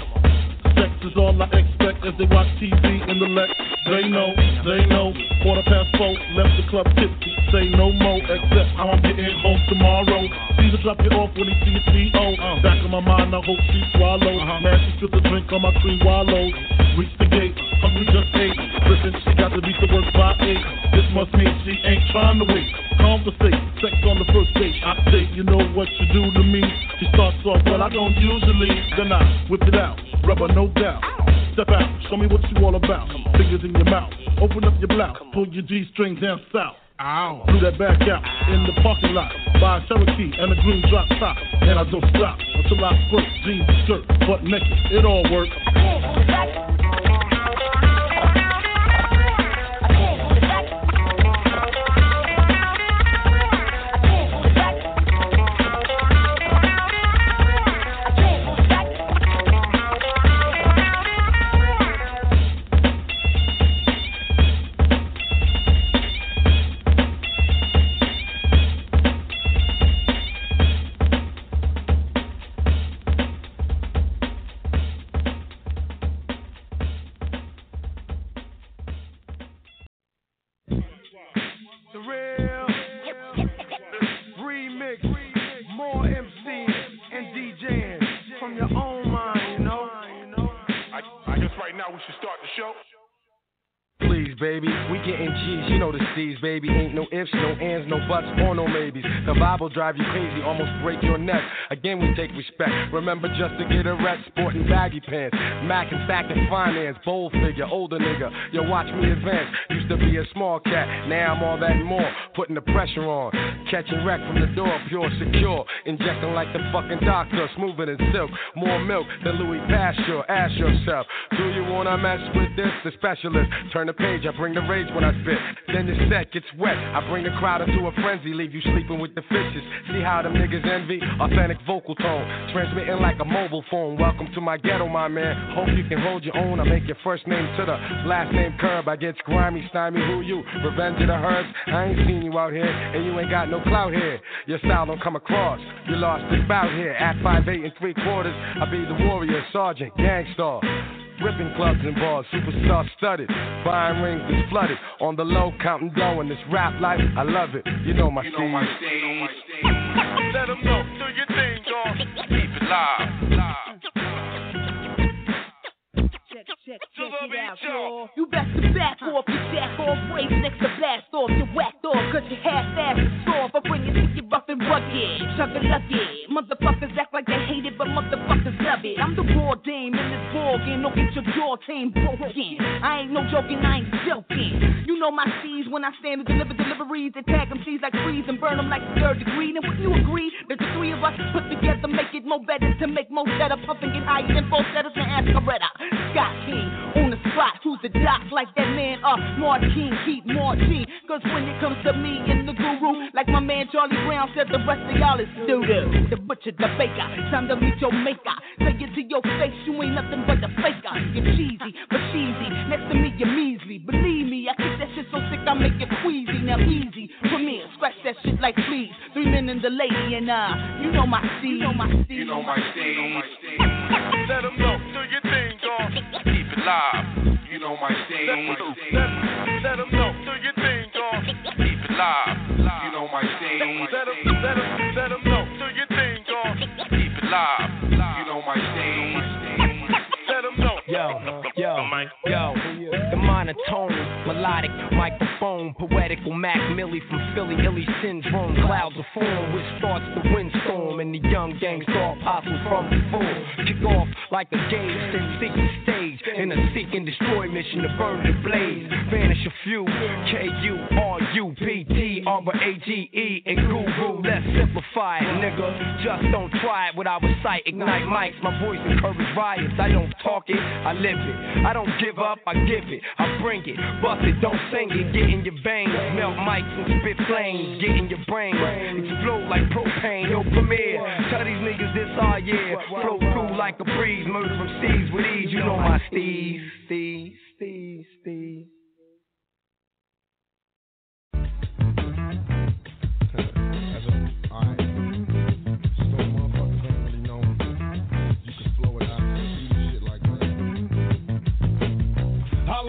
Sex is all I expect as they watch TV in the Lex. They know, they know. Quarter past four, left the club tipsy. Say no more, except how I'm getting home tomorrow. Caesar drop you off when he see a CO. Back in my mind, I hope she swallows. Uh-huh. Man, she spilled the drink on my cream wallows. Reach gate, just ate. Listen, she got to reach the work by eight. This must mean she ain't trying to wait. Conversate, sex on the first date. I say, you know what you do to me. She starts off, well, I don't usually. Then I whip it out, rubber no doubt. Step out, show me what you all about. Fingers in your mouth, open up your blouse, pull your G strings down south. Ow. Do that back out in the parking lot. Buy a Cherokee and a green drop top. And I don't stop until I squirt jeans, skirt, butt naked. It all works. Ands, no Drive you crazy, almost break your neck. Again, we take respect. Remember just to get a rest, sporting baggy pants. Mac and stack and finance, bold figure, older nigga. Yo, watch me advance. Used to be a small cat, now I'm all that and more. Putting the pressure on, catching wreck from the door, pure, secure. Injecting like the fucking doctor, smoother than silk. More milk than Louis Pasteur. Ask yourself, do you wanna mess with this? The specialist. Turn the page, I bring the rage when I spit. Then the set gets wet. I bring the crowd into a frenzy, leave you sleeping with the See how them niggas envy? Authentic vocal tone, transmitting like a mobile phone. Welcome to my ghetto, my man. Hope you can hold your own. I make your first name to the last name curb. I get grimy, stymie, who you? Revenge of the herbs. I ain't seen you out here, and you ain't got no clout here. Your style don't come across. You lost this bout here. At five eight and three quarters, I be the warrior, sergeant, gangstar. Ripping clubs and bars, superstar studded. Buying rings is flooded. On the low, counting dough in this rap life. I love it. You know my You know my stage. Let them know, do your thing, dog. Keep it live. Check, check, it out, y'all. You best to back off, you jack off, race next to blast off, you whacked off, cause you half ass is soft. I bring it to you rough and rugged, chugga lucky. Motherfuckers act like they hate it, but motherfuckers love it. I'm the raw dame in this ball game, don't get your jaw tame broken. I ain't no joking, I ain't joking. You know my C's when I stand and deliver deliveries, they tag them C's like freeze and burn them like the third degree. Then would you agree that the three of us put together make it more better to make more better, puff and get higher than falsettos and ask. Scott King Ooh on spot, who's the doc like that man up? Martin, keep Martin. Cause when it comes to me and the guru, like my man Charlie Brown said, the rest of y'all is doo-doo. The butcher, the baker, time to meet your maker. Say it to your face, you ain't nothing but a faker. You're cheesy, but cheesy. Next to me, you're measly. Believe me, I kick that shit so sick I make it queasy. Now easy, come here, scratch that shit like please. Three men and the lady, and uh, you know my steez. You know my steez. You know my stage. Let them know, do your thing, dog. Keep it live. You know my stage. Let, let them know, do your thing, dog. Keep it live. You know my stage. Let them, let them, let them know, do your thing, dog. Keep it live. You know my stage. Let them know. Yo, yo, yo, the monotone, melodic microphone, poetical Mac Millie from Philly, illy syndrome, clouds of form, which starts the windstorm, and the young gangsta apostles from the before kick off like a gauge, then seek the stage in a seek and destroy mission to burn the blaze, vanish a few, K U R U P T R A G E and Guru. Let's simplify it, nigga. Just don't try it without a sight. Ignite mics, my voice encourage riots. I don't talk it, I live it. I don't give up, I give it. I bring it, bust it, don't sing it. Get in your veins, melt mics and spit flames. Get in your brain, explode like propane. Yo, Premier, tell these niggas this all year. Flow through like a breeze, murder from seas with ease. You know my steez, steez, steez, steez.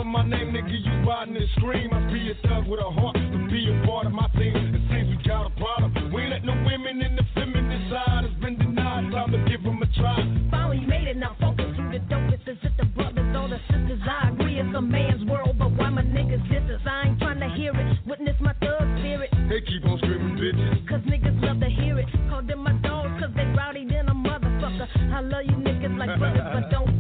My name, nigga, you riding and scream. I be a thug with a heart to be a part of my team. It seems we got a problem. We ain't let no women in the feminine side. It's been denied. Time to give them a try. Finally made it, now focus who the dopest is it the brothers or the sisters? I agree it's a man's world, but why my niggas disses? I ain't trying to hear it. Witness my thug spirit. They keep on screaming, bitches. Cause niggas love to hear it. Call them my dogs cause they rowdy than a motherfucker. I love you niggas like brothers, but don't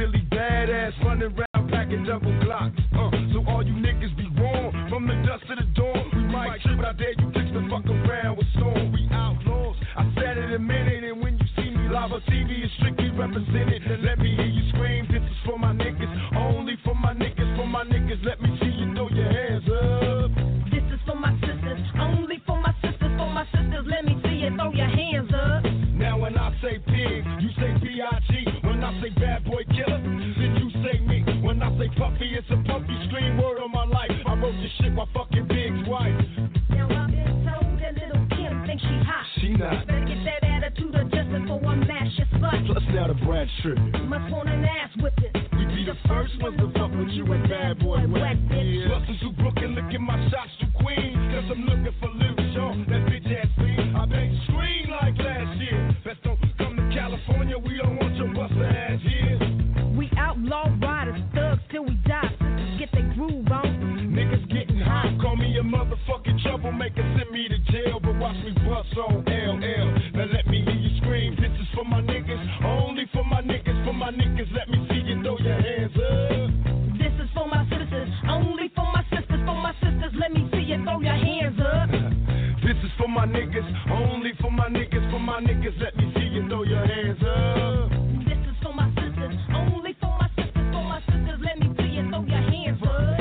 Billy Badass running around packing double glocks. Uh, so all you niggas be wrong from the dust to the dawn. We might trip, but I dare you kicks the fuck around with Storm. We outlaws. I said it a minute, and when you see me live on TV, it's strictly represented. Then let me hear you scream. This is for my niggas, only for my niggas, for my niggas. Let me see you throw your hands up. This is for my sisters, only for my sisters, for my sisters. Let me see you throw your hands up. Now when I say pig, you puppy, it's a puppy scream word on my life. I wrote this shit while fucking Big's wife. Now I've been told that Lil Kim thinks she hot. She not. Better get that attitude adjusted before I mash your slut. Plus now the Brat tripping. Must want an ass whipping. We be the first ones to fuck with you and bad boy Curtis Butts on LL. Now let me hear you scream. This is for my niggas, only for my niggas, for my niggas. Let me see you throw your hands up. This is for my sisters, only for my sisters, for my sisters. Let me see you throw your hands up. this is for my niggas, only for my niggas, for my niggas. Let me see you throw your hands up. This is for my sisters, only for my sisters, for my sisters. Let me see you throw your hands up.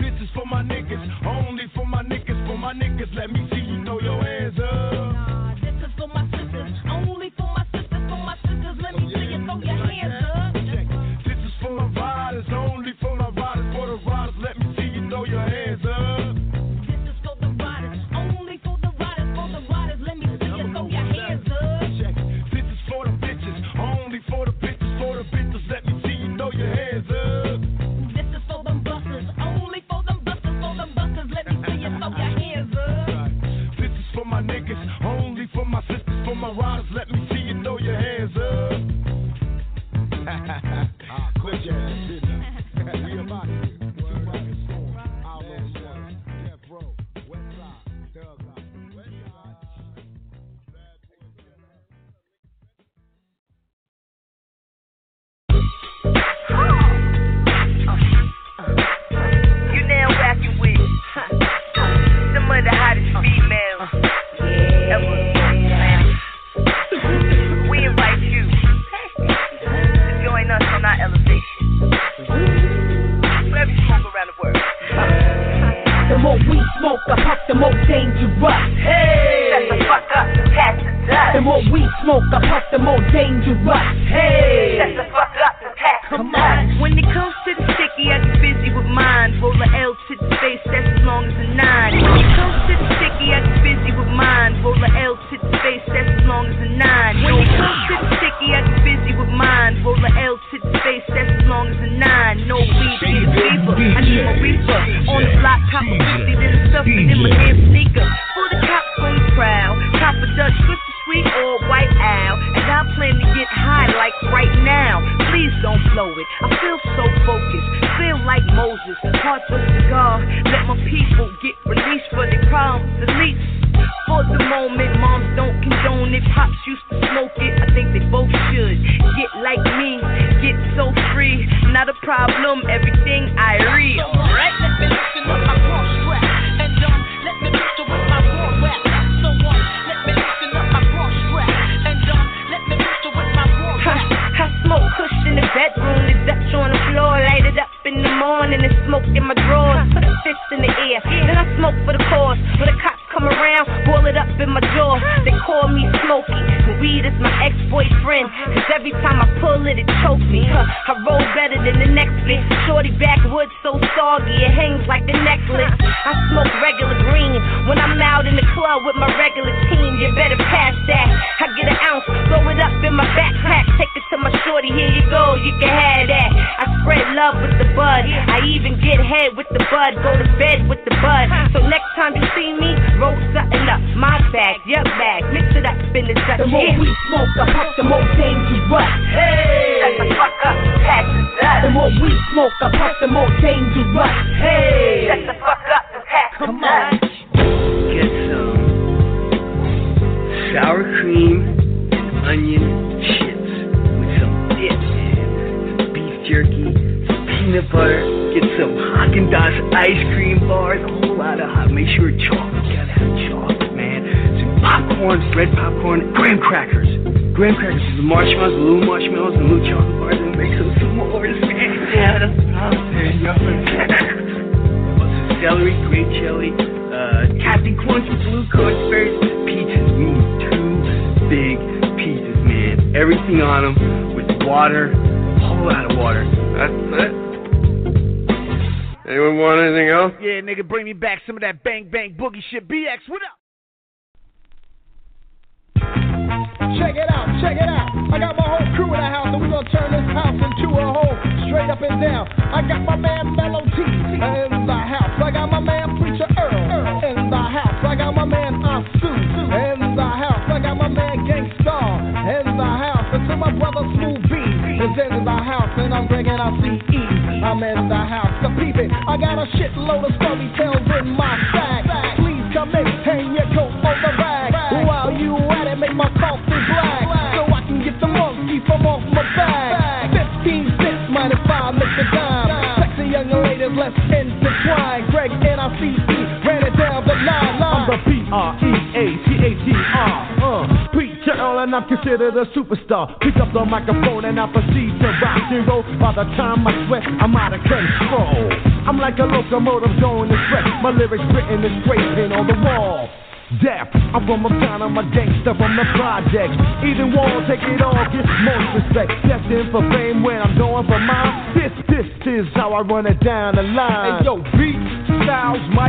This is for my niggas, only for my niggas, for my niggas. Let me let me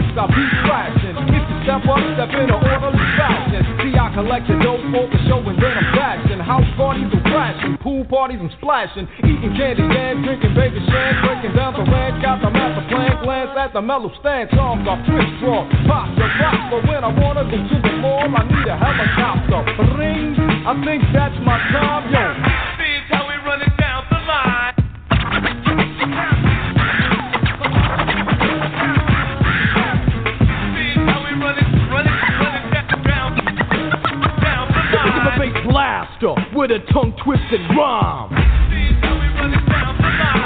mics, I beat crashing. If you step up, step in an orderly fashion. See, I collect the dope for the show and then I'm flashing. House parties are crashing, pool parties I'm splashing. Eating candy and drinking baby shan, breaking down the ranch. Got the master plan, glance at the mellow stance. Songs are crisscross, pop the rock, but when I wanna go to the mall, I need a helicopter. Ring, I think that's my time, yo. With a tongue twisted rhyme.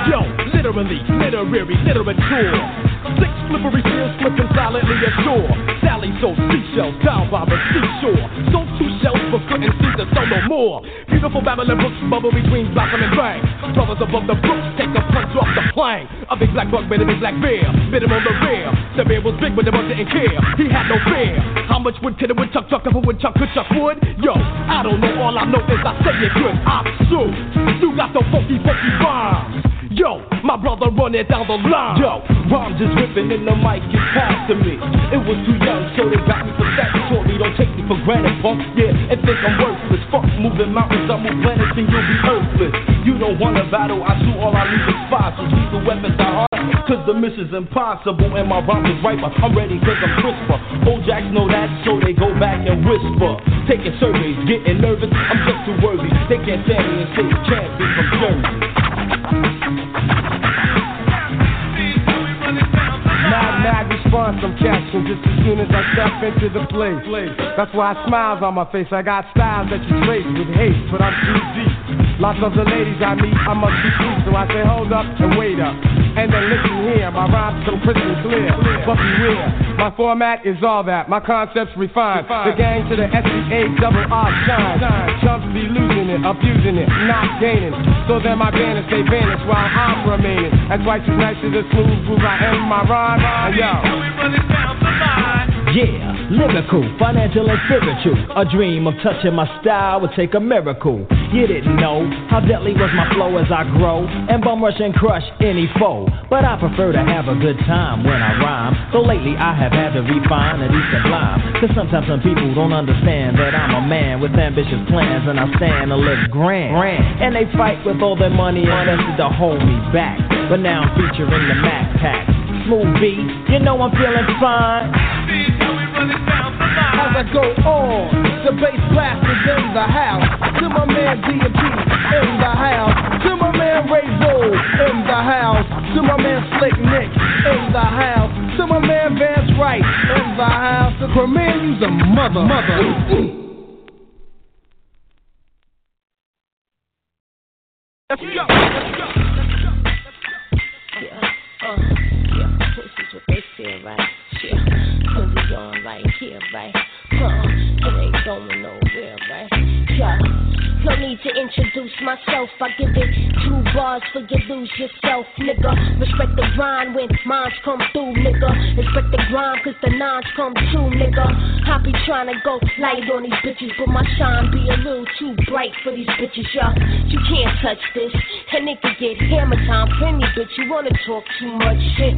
Yo, literally, literary, literature. Six slippery seals slipping silently ashore. Sally sold seashells down by the seashore. Sold two shells but couldn't see the soul no more. Beautiful Babylon books bubble between blossom and bang. Brothers above the brooks take a punch off the plane. A big black bit a big black bear. Bit him on the rear. The bear was big but the bug didn't care. He had no fear. How much wood could a woodchuck chuck if a woodchuck could chuck wood? Yo, I don't know. All I know is I say it good. I'm Sue. You got the funky, funky rhymes. Yo, my brother running down the line. Yo, rhymes is ripping and the mic is passed to me. It was too young, so they got me for statutory. Don't take me for granted, punk. Yeah, and think I'm worthless. Fuck moving mountains, I move planets and you'll be earthless. You don't want a battle, I shoot all I leave is fossils. Leave the weapons I hard, cause the miss is impossible. And my rhymes is riper, I'm ready cause I'm crisper. Old jacks know that, so they go back and whisper. Taking surveys, getting nervous, I'm just too worthy. They can't stand me and say can't be from Jersey. Response I'm catching just as soon as I step into the place. That's why I smiles on my face. I got styles that you trace with hate, but I'm too deep. Lots of the ladies I meet, I must be sweet, so I say hold up and wait up. And then listen here, my rhymes so crystal clear. But beware, my format is all that, my concepts refined. The gang to the S-E-A double R shine. Chumps be losing it, abusing it, not gaining. So then my banners stay vanished while I'm remaining. That's as nice as a smooth groove I am my rhyme. And yo. Yeah, lyrical, financial and spiritual. A dream of touching my style would take a miracle. You didn't know how deadly was my flow as I grow and bum rush and crush any foe. But I prefer to have a good time when I rhyme. So lately I have had to refine and eat sublime. Cause sometimes some people don't understand that I'm a man with ambitious plans and I stand to live grand. And they fight with all their money invested to hold me back. But now I'm featuring the Mac Pack. Smooth B, you know I'm feeling fine. As I go on, the bass blast is in the house. To my man D&P in the house. To my man Ray Bull in the house. To my man Slick Nick in the house. To my man Vance Wright in the house. To Premier, you's a mother. Mother. Let's go. Let's go. Yeah, uh, yeah, this is what they feel, right? Yeah, cause we on right here, right? Uh, it ain't going nowhere, right? Yeah. No need to introduce myself. I give it two bars for you lose yourself, nigga. Respect the grind when mines come through, nigga. Respect the grind cause the nines come true, nigga. I be trying to go light on these bitches, but my shine be a little too bright for these bitches, y'all. You can't touch this. A nigga get hammer time, plenty, bitch. You wanna talk too much shit.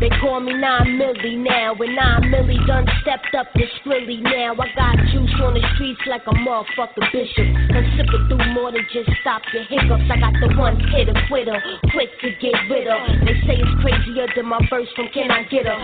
They call me 9 milli now, and 9 milli done stepped up this really now. I got juice on the streets like a motherfucker bishop. I'm sipping through more than just stop your hiccups. I got the one hit hitter quitter, quick to get rid of. They say it's crazier than my verse from Can I Get Her?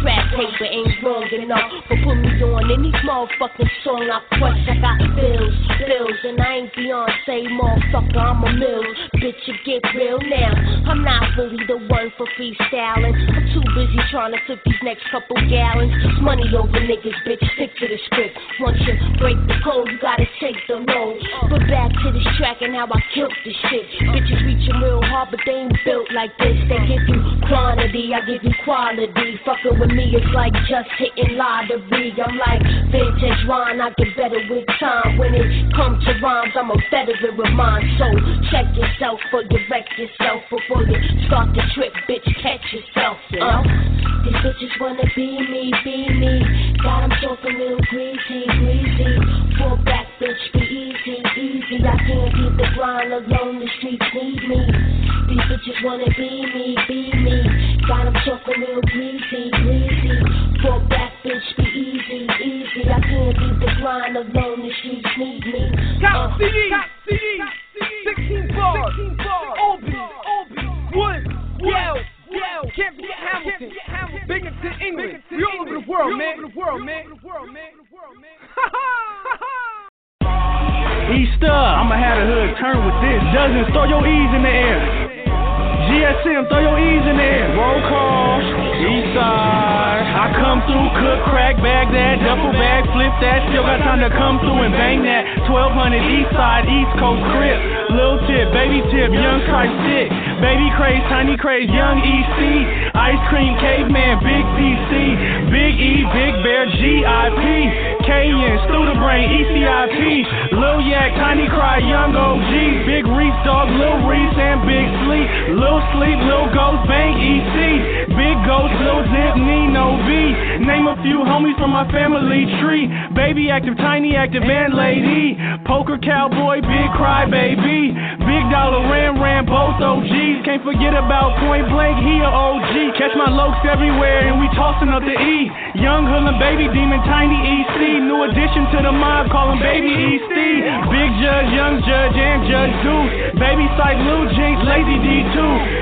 Strap paper ain't wrong enough, but put me on any motherfucking song I crush. I got bills, bills, and I ain't Beyonce, motherfucker. I'm a mill, bitch. You get real now. I'm not really the one for freestyling. I'm too busy trying to flip these next couple gallons. It's money over niggas, bitch. Stick to the script. Once you break the code, you gotta take the load. But back to this track and how I killed this shit. Bitches reaching real hard, but they ain't built like this. They give you quantity, I give you quality. Fucking with me is like just hitting lottery. I'm like vintage wine, I get better with time. When it comes to rhymes, I'm a veteran with mine. So check yourself or wreck yourself before you start the trip, bitch. Catch yourself, you know. These bitches wanna be me, be me. God, I'm talking real greasy, greasy. Fall back, bitch, be easy, easy. I can't keep the grind alone, the streets need me. These bitches wanna be me, be me. God, I'm real greasy, greasy. Fall back, bitch, be easy, easy. I can't keep the grind alone, the streets need me. Top Uh. CD, top CD, 16 bars, 16 bars, Albany, Albany, Wood, Yale, Yale, can't forget Hamilton, Binghamton, England, we all over the world, man, over the world, man, Easter, I'ma have the hood turn with this. Dozens, throw your E's in the air. GSM, throw your E's in there. Roll call, Eastside. I come through, cook, crack, bag that, duffel bag, flip that. Still got time to come through and bang that. 1200 Eastside, East Coast crib. Lil tip, baby tip, young Christ stick. Baby craze, tiny craze, young EC. Ice cream, caveman, big PC. Big E, big bear, GIP. K-N, Studer Brain, ECIP. Lil Yak, Tiny Cry, Young OG. Big Reese Dog, Lil Reese, and Big Sleep. Lil Sleep, Lil Ghost, Bang EC. Big Ghost, Lil Zip, Nino V. Name a few homies from my family tree. Baby active, tiny active, and lady. Poker cowboy, big cry baby. Big dollar ram ram, both OGs. Can't forget about point blank, he a OG. Catch my lokes everywhere, and we tossing up the E. Young hoodlum, baby demon, tiny EC. New addition to the mob, call him baby EC. Big judge, young judge, and judge Deuce. Baby sight, Lil Jinx, lazy D2.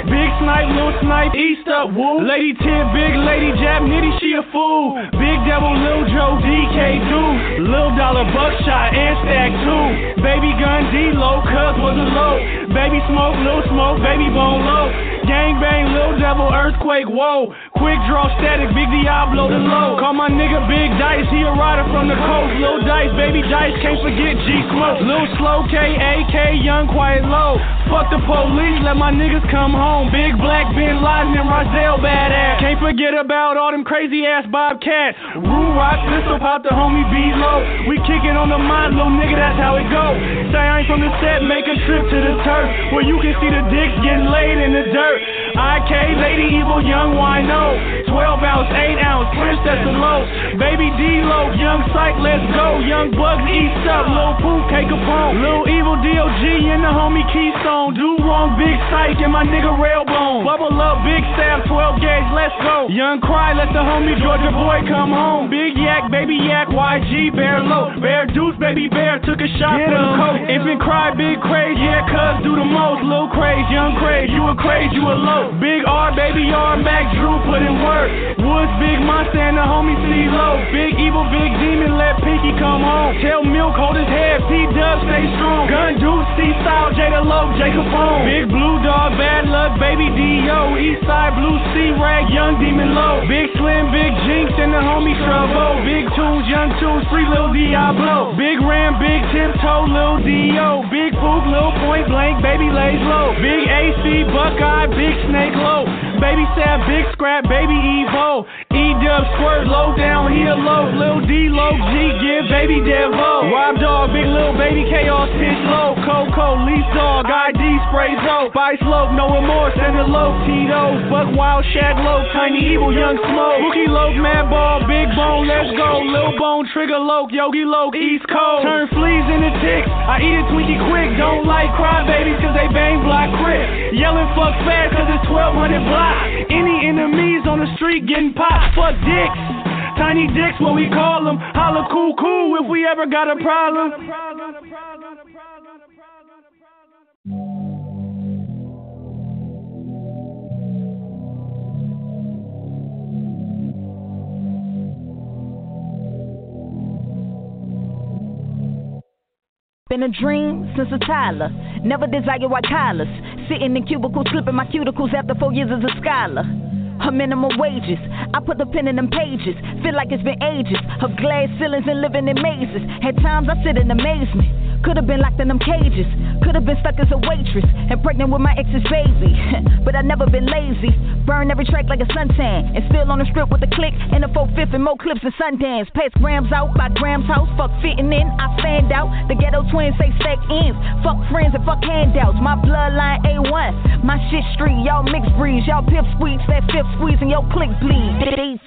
Big snipe, Lil snipe, Easter, woo. Lady Tip, big lady Jap, nitty, she a fool. Big devil, Lil Joe, DK Deuce. Lil dollar, buckshot, and stack two. Baby gun, D-Low, cuz was a low. Baby smoke, Lil smoke, baby bone low. Gang bang, Lil devil, earthquake, whoa. Quick draw static, big Diablo the low. Call my nigga Big Dice, he a rider from the coast. Lil Dice, baby Dice, can't forget G Smoke. Lil Slow, K, A, K, young, quiet, low. Fuck the police, let my niggas come home. Big Black, Bin Laden, and Rozelle, badass. Can't forget about all them crazy ass Bobcats. Rue Rock, pistol pop the homie B low. We kickin' on the mind, little nigga, that's how it go. Say I ain't from the set, make a trip to the turf. Where you can see the dicks getting laid in the dirt. IK, Lady Evil, Young Wino. 12 ounce, 8 ounce, Princess and Low. Baby D Low, Young Psych, let's go. Young Bugs, East Up, Lil Poop, K Capone. Lil Evil, DOG, and the homie Keystone. Do wrong, Big Psych, and my nigga Railbone. Bubble up, Big Staff, 12 gauge, let's go. Young Cry, let the homie Georgia Boy come home. Big Yak, Baby Yak, YG, Bear Low. Bear Deuce, Baby Bear, took a shot for the coat. Infant Cry, Big Craze, yeah, cuz do the most. Lil Craze, Young Craze, you a craze, you a low. Big R, Baby R, Max Drew, put in work. Woods, Big Monster, and the homie C Low. Big Evil, Big Demon, let Pinky come home. Tell Milk, hold his head, P Dub, stay strong. Gun Deuce, C Style, Jada Low, Jacob Home. Big Blue Dog, Bad Luck, Baby D.O. Eastside, Blue Sea Rag, Young Demon Low. Big Slim, Big Jinx, and the homie Trouble. Big Tunes, Young Tunes, Free Lil Diablo. Big Ram, Big Tiptoe, Lil D.O. Big Poop, Lil Point Blank, Baby Lays Low. Big AC, Buckeye, Big Snake Low. Baby Stab, Big Scrap, Baby Evo. E Dub Squirt, Low Down, he a low. Lil D, Low G, give Baby Devo. Rob Dog, Big Lil Baby Chaos, Pitch Low. Coco, Lease Dog, ID, Spray Zo. Spice Low, No Remorse, Send it low. Tito's, Buck Wild, Shag Low. Tiny Evil, Young Smoke. Bookie Low, Mad Ball, Big Bone, let's go. Lil Bone, Trigger Low, Yogi Low, East Coast. Turn fleas into ticks. I eat it Twinkie quick. Don't like cry babies cause they bang block crip. Yelling fuck fast cause it's 1200 block. Any enemies on the street getting popped. Fuck dicks. Tiny dicks, what we call them. Holla cool cool if we ever got a problem. Been a dream since a toddler. Never desire white collars. Sitting in cubicles, slipping my cuticles after four years as a scholar. Her minimum wages. I put the pen in them pages. Feel like it's been ages of glass ceilings and living in mazes. At times I sit in amazement. Could have been locked in them cages. Could have been stuck as a waitress and pregnant with my ex's baby. but I never been lazy. Burn every track like a suntan. And still on the strip with a click and a 4 5 and more clips than Sundance. Pass grams out by Graham's house. Fuck fitting in. I stand out. The ghetto twins say stack ends. Fuck friends and fuck handouts. My bloodline A1. My shit street. Y'all mixed breeds. Y'all pip squeeze. That fifth squeeze and your click bleed. Bitches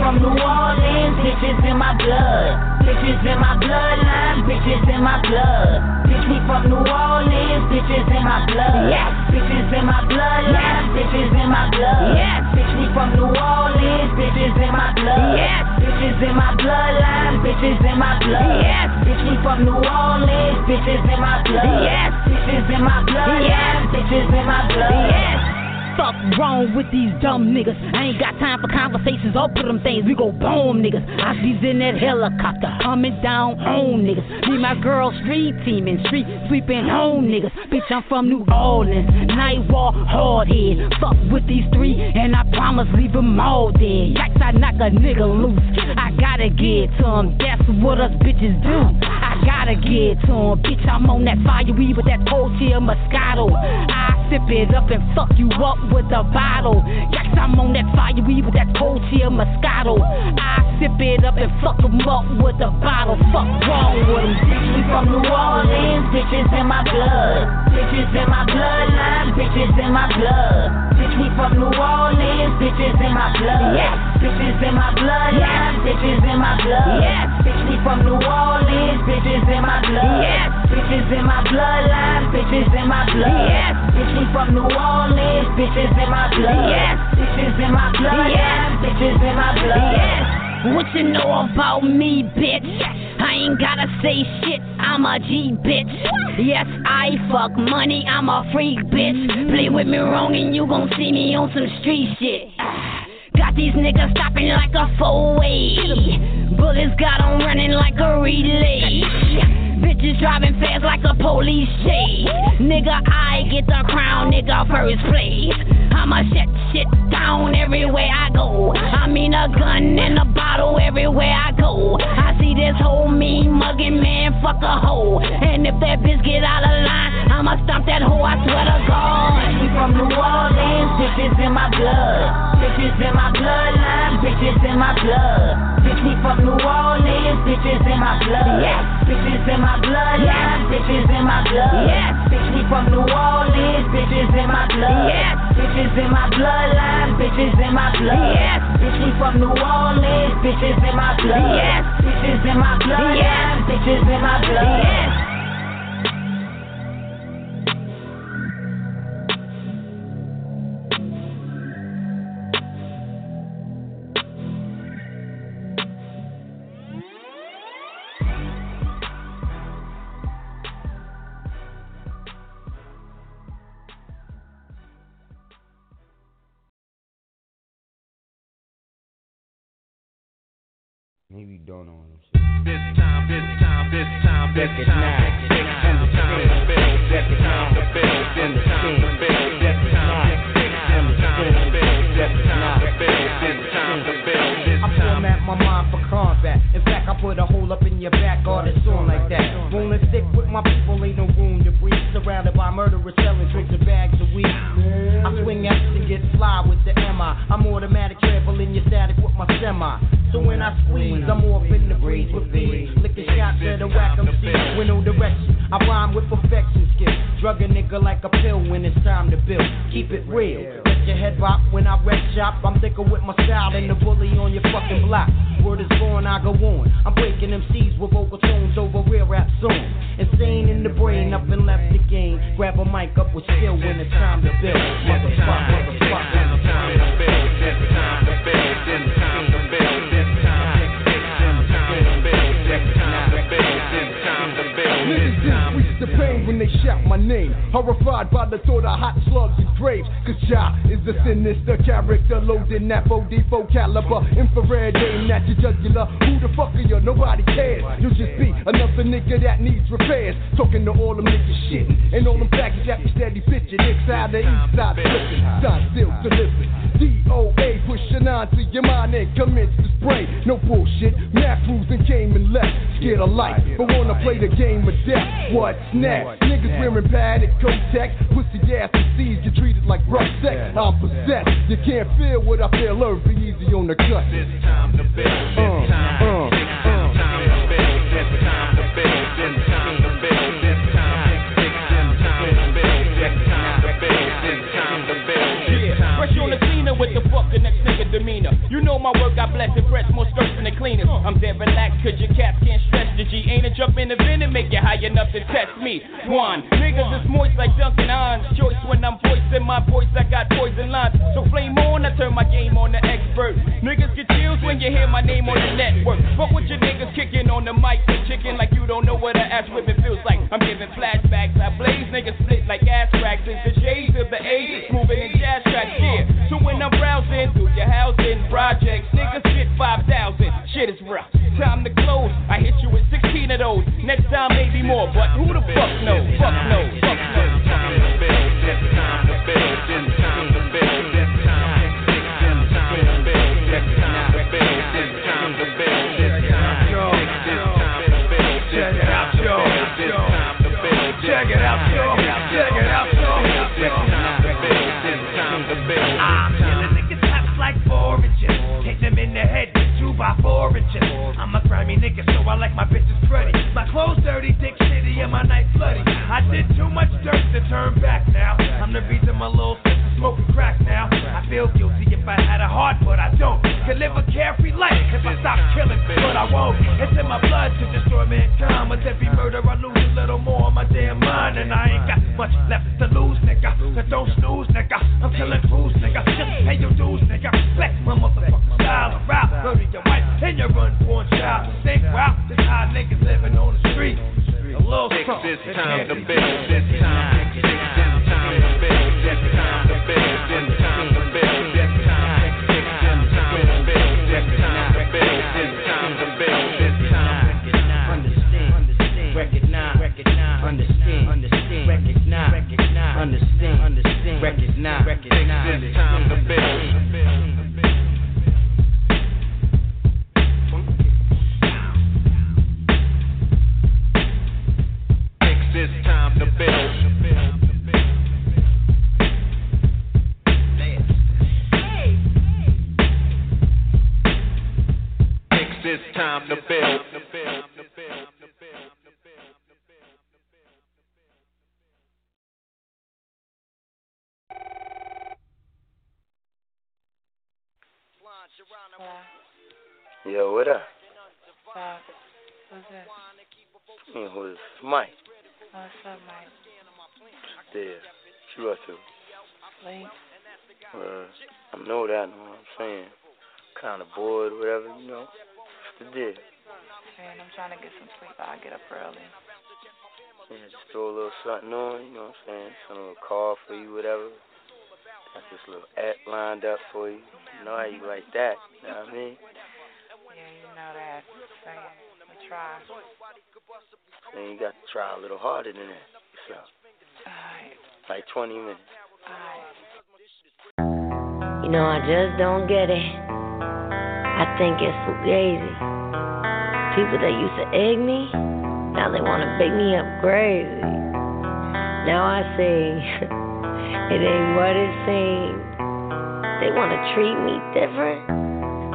from New Orleans, bitches in my blood. Bitches in my bloodline, bitches in my blood. Bitch, we from New Orleans, bitches in my blood. Yes. Bitches in my bloodline, yes. bitches in my blood. Yes. Bitch, we from New Orleans, bitches in my blood. Yes. Bitches in my bloodline, bitches in my blood. Yes. Bitch, we from New Orleans, bitches in my blood. Yes. Bitches in my bloodline, yes. bitches in my blood. Yes fuck wrong with these dumb niggas? I ain't got time for conversations. I'll put them things. We go boom, niggas. See in that helicopter coming down on niggas. Me, my girl, street teaming, street sweeping home niggas. Bitch, I'm from New Orleans. Night walk, hard head. Fuck with these three, and I promise leave them all dead. Yikes, I knock a nigga loose. I gotta get to him. That's what us bitches do. I gotta get to him. Bitch, I'm on that fire weed with that cold chill Moscato. I sip it up and fuck you up with a bottle. Yes, I'm on that fire weed with that cold chill Moscato. I sip it up and fuck them up with a bottle. Fuck wrong with them. We from New Orleans, bitches in my blood. Bitches in my bloodline, bitches in my blood. Bitch, we from New Orleans, bitches in my blood. Yes. Bitches in my bloodline, bitches in my blood. Yes. Bitch, we from New Orleans, bitches in my blood. Yes. Bitches in my bloodline, bitches in my blood. Yes. Bitch, we from New Orleans, bitches bitches in my blood. Yes. Bitches in my blood. Yes. Bitches in my blood. Yes. What you know about me, bitch? I ain't gotta say shit, I'm a G bitch. Yes, I fuck money, I'm a freak bitch. Mm-hmm. Play with me wrong and you gon' see me on some street shit. Got these niggas stopping like a four-way. Bullets got 'em running like a relay. Bitches driving fast like a police chase. Nigga, I get the crown, nigga, first place. I'ma shut shit down everywhere I go. I mean a gun and a bottle everywhere I go. I see this whole mean mugging man, fuck a hoe. And if that bitch get out of line, I'ma stomp that hoe, I swear to God. We from New Orleans, bitches in my blood. Bitches in my bloodline, bitches in my blood. Bitch, we from New Orleans, bitches in my blood. Yes. Bitches in my blood, yes. Bitches in my blood. Yes. Bitch, we from New Orleans, bitches in my blood. Yes. Bitches in my bloodline, bitches in my blood. Yes. Bitch, we from New Orleans, bitches in my blood. Yes. Bitches in my blood. Yes. Bitches in my blood. Yes. Maybe don't know him. This time, this time, this time, this time, this time, this time to build, this time to build, this time to build, this time, this time to build, this time to build, this time to build, this time. I format my mind for combat. In fact, I put a hole up in your back, all it's on like that. Rolling thick with my people, ain't no room to breathe. Surrounded by murderers selling drinks and bags of weed. I swing X and get fly with the MI. I'm automatic traveling your static with my semi. So when I squeeze, I'm off in the breeze with these. Licking shots at a whack MC with no direction. I rhyme with perfection skills. Drug a nigga like a pill when it's time to build. Keep it real. Let your head bop when I red shop. I'm thicker with my style than the bully on your fucking block. Word is born, I go on. I'm breaking MCs with vocal tones over real rap songs. Insane in the brain, up and left the game. Grab a mic up with skill when it's time to build. Motherfucker, motherfucker. It's the pain when they shout my name. Horrified by the thought of hot slugs and graves. Cause Ja is a sinister character loading that 4D4 caliber. Infrared aim at your jugular. Who the fuck are you? Nobody cares. You'll just be another nigga that needs repairs. Talking to all them niggas shit. And all them package that be steady bitching. Inside the east side flipping. Side still to listen. DOA pushing on to your mind and commence to spray. No bullshit. Math rules and came and left. Scared of life, but wanna play the game of death. What's next? Niggas wearing padded Kotex. Pussy ass disease get treated like rough sex. I'm possessed. You can't feel what I feel. Earth be easy on the cut. This time to build. Uh, uh, the next nigga demeanor. You know my work, I bless and press more skirts than the cleaners. I'm dead relaxed, cause your caps can't stretch the G. Ain't a jump in the vent and make you high enough to test me. One, niggas is moist like Duncan Hines. Choice when I'm voicing my voice, I got poison lines. So flame on, I turn my game on the expert. Niggas get chills when you hear my name on the network. Fuck with your niggas kicking on the mic chicken like you don't know what a ass whipping feels like. I'm giving flashbacks, I blaze niggas split like ass cracks. It's the shades of the A, moving in jazz tracks, yeah. So when I'm browsing through your housing projects, niggas get 5,000. Shit is rough. Time to close. I hit you with 16 of those. Next time, maybe more. But who the fuck knows? Fuck knows. Fuck knows. Check inches. I'm a grimy nigga, so I like my bitches pretty. My clothes dirty, dick shitty, and my night bloody. I did too much dirt to turn back now. I'm the reason my little sister smoking crack now. I feel guilty if I had a heart, but I don't. Could live a carefree life if I stop killing, but I won't. It's in my blood to destroy mankind. With every murder, I lose a little more on my damn mind, and I ain't got much left to lose, nigga. So don't snooze, nigga. I'm killing fools, nigga. Just pay your dues, nigga. Flex my motherfucking style around. Murder your wife and your unborn child. Think, wow, this how niggas living on the street. A little something. This time to build. This time. This time to build. This time to build. This time recognize, This time to build. This time to build. This time to build. Yo, what up? Uh, who's this? Man, who is Mike? What's up, Mike? Yeah, what you up to? Sleep? Uh, I know that, you know what I'm saying. Kinda bored, whatever, you know. What's the deal? Man, I'm trying to get some sleep. I get up early. Yeah, just throw a little something on, you know what I'm saying? Some little call for you, whatever. Got this little act lined up for you. You know how you like that, you know what I mean? Yeah, you know that. So, yeah, we try. Then you got to try a little harder than that. So, Alright, like 20 minutes. alright. You know, I just don't get it. I think it's fugazi. People that used to egg me, now they wanna bake me up crazy. Now I see it ain't what it seems. They wanna treat me different.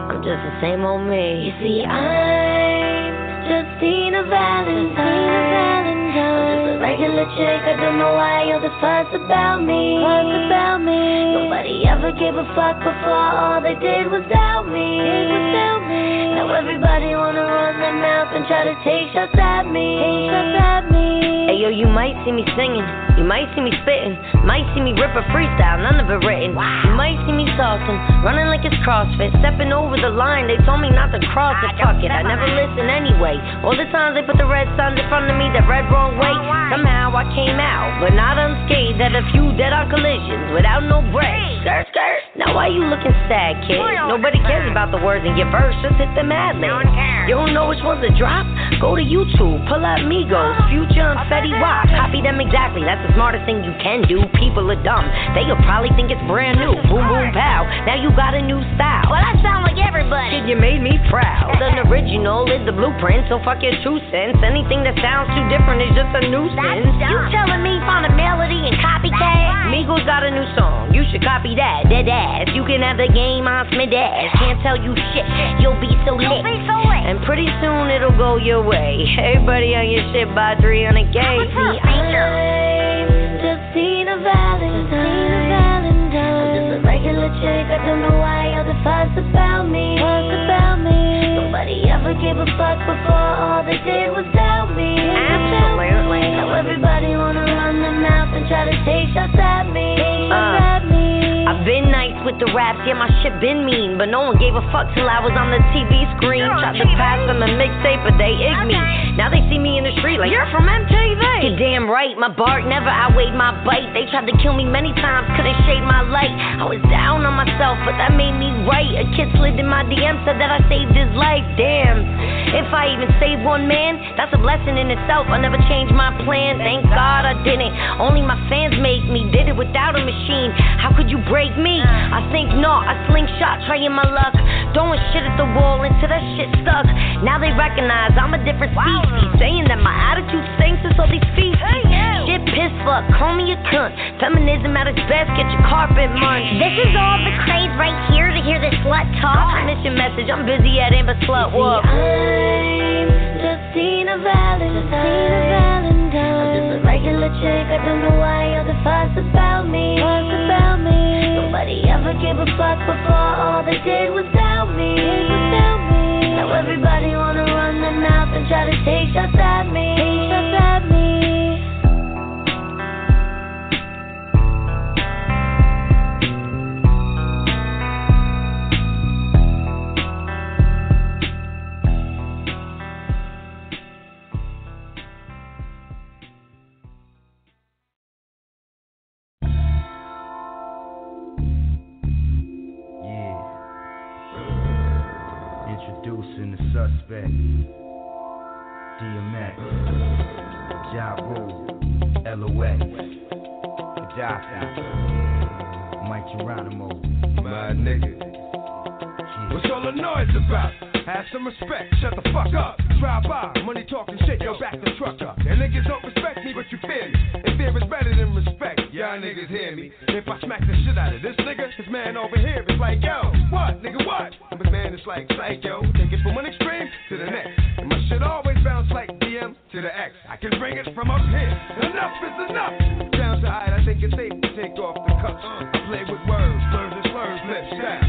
I'm just the same old me. You see, I'm Justina Valentine. I'm just a regular chick. I don't know why all the fuss about me. Fuss about me. Nobody ever gave a fuck before. All they did was doubt me. Was doubt me. Now everybody wanna run their mouth and try to take shots at me. Take shots at me. Yo, you might see me singing, you might see me spitting, might see me rip a freestyle, none of it written. You might see me saucing, running like it's CrossFit, stepping over the line. They told me not to cross it, fuck it. I never listen anyway. All the times they put the red signs in front of me that read wrong way. Somehow I came out, but not unscathed. Had a few dead on collisions without no brakes. Skirt, skirt. Now why you looking sad, kid? Nobody cares about the words in your verse. Just hit the mad lib. You don't know which one's to drop? Go to YouTube, pull up Migos, Future and Fetty Wap. Copy them exactly. That's the smartest thing you can do. People are dumb. They'll probably think it's brand new. Boom, boom, pow. Now you got a new style. Well, I sound like everybody. Kid, you made me proud. An original is the blueprint, so fuck your two cents. Anything that sounds too different is just a nuisance. You telling me find a melody and copycat? Migos got a new song. You should copy that. Dead ass. You can have the game on Smith ass. Can't tell you shit. You'll be so lit. And pretty soon it'll go your way. Everybody on your shit by 300k. I'm Justina Valentine. I'm just a regular chick. I don't know why all the fuss about me. Fuss about me. Nobody ever gave a fuck before. All they did was doubt me. Absolutely. Now everybody wanna run their mouth and try to take shots at me. Shots at me. I've been nice with the raps, yeah, my shit been mean, but no one gave a fuck till I was on the TV screen. Tried to pass them a mixtape, but they ignored me. Now they see me in the street like you're from MTV. You're damn right, my bark never outweighed my bite. They tried to kill me many times, couldn't shade my light. I was down on myself, but that made me right. A kid slid in my DM, said that I saved his life. Damn, if I even save one man, that's a blessing in itself. I never changed my plan, thank God I didn't. Only my fans made me, did it without a machine. How could you break me? I think not, I slingshot, trying my luck. Throwing shit at the wall until that shit stuck. Now they recognize I'm a different species. Saying that my attitude stinks is all these feces. Shit piss fuck, call me a cunt. Feminism at its best, get your carpet munched. This is all the craze right here to hear this slut talk. I miss your message, I'm busy at Amber Slut Walk. I'm Justina Valentine. I'm just a regular chick. I don't know why all the fuss about me. Fuss about me. Nobody ever gave a fuck before. All they did was doubt me. Now everybody wanna run their mouth and try to take shots at me. Suspect. DMX. Ja Rule. LOX. Gaddafi. Mic Geronimo. My nigga. What's all the noise about? Have some respect, shut the fuck up. Drive by, money talking shit, yo, back the truck up. And niggas don't respect me, but you fear me. And fear is better than respect. Y'all niggas hear me. If I smack the shit out of this nigga, this man over here is like, yo, what, nigga, what? And this man is like, psycho. Take it from one extreme to the next. And my shit always bounce like DM to the X. I can bring it from up here. Enough is enough. Down to I, I think it's safe to take off the cuffs. Play with words, slurs and slurs, lip style.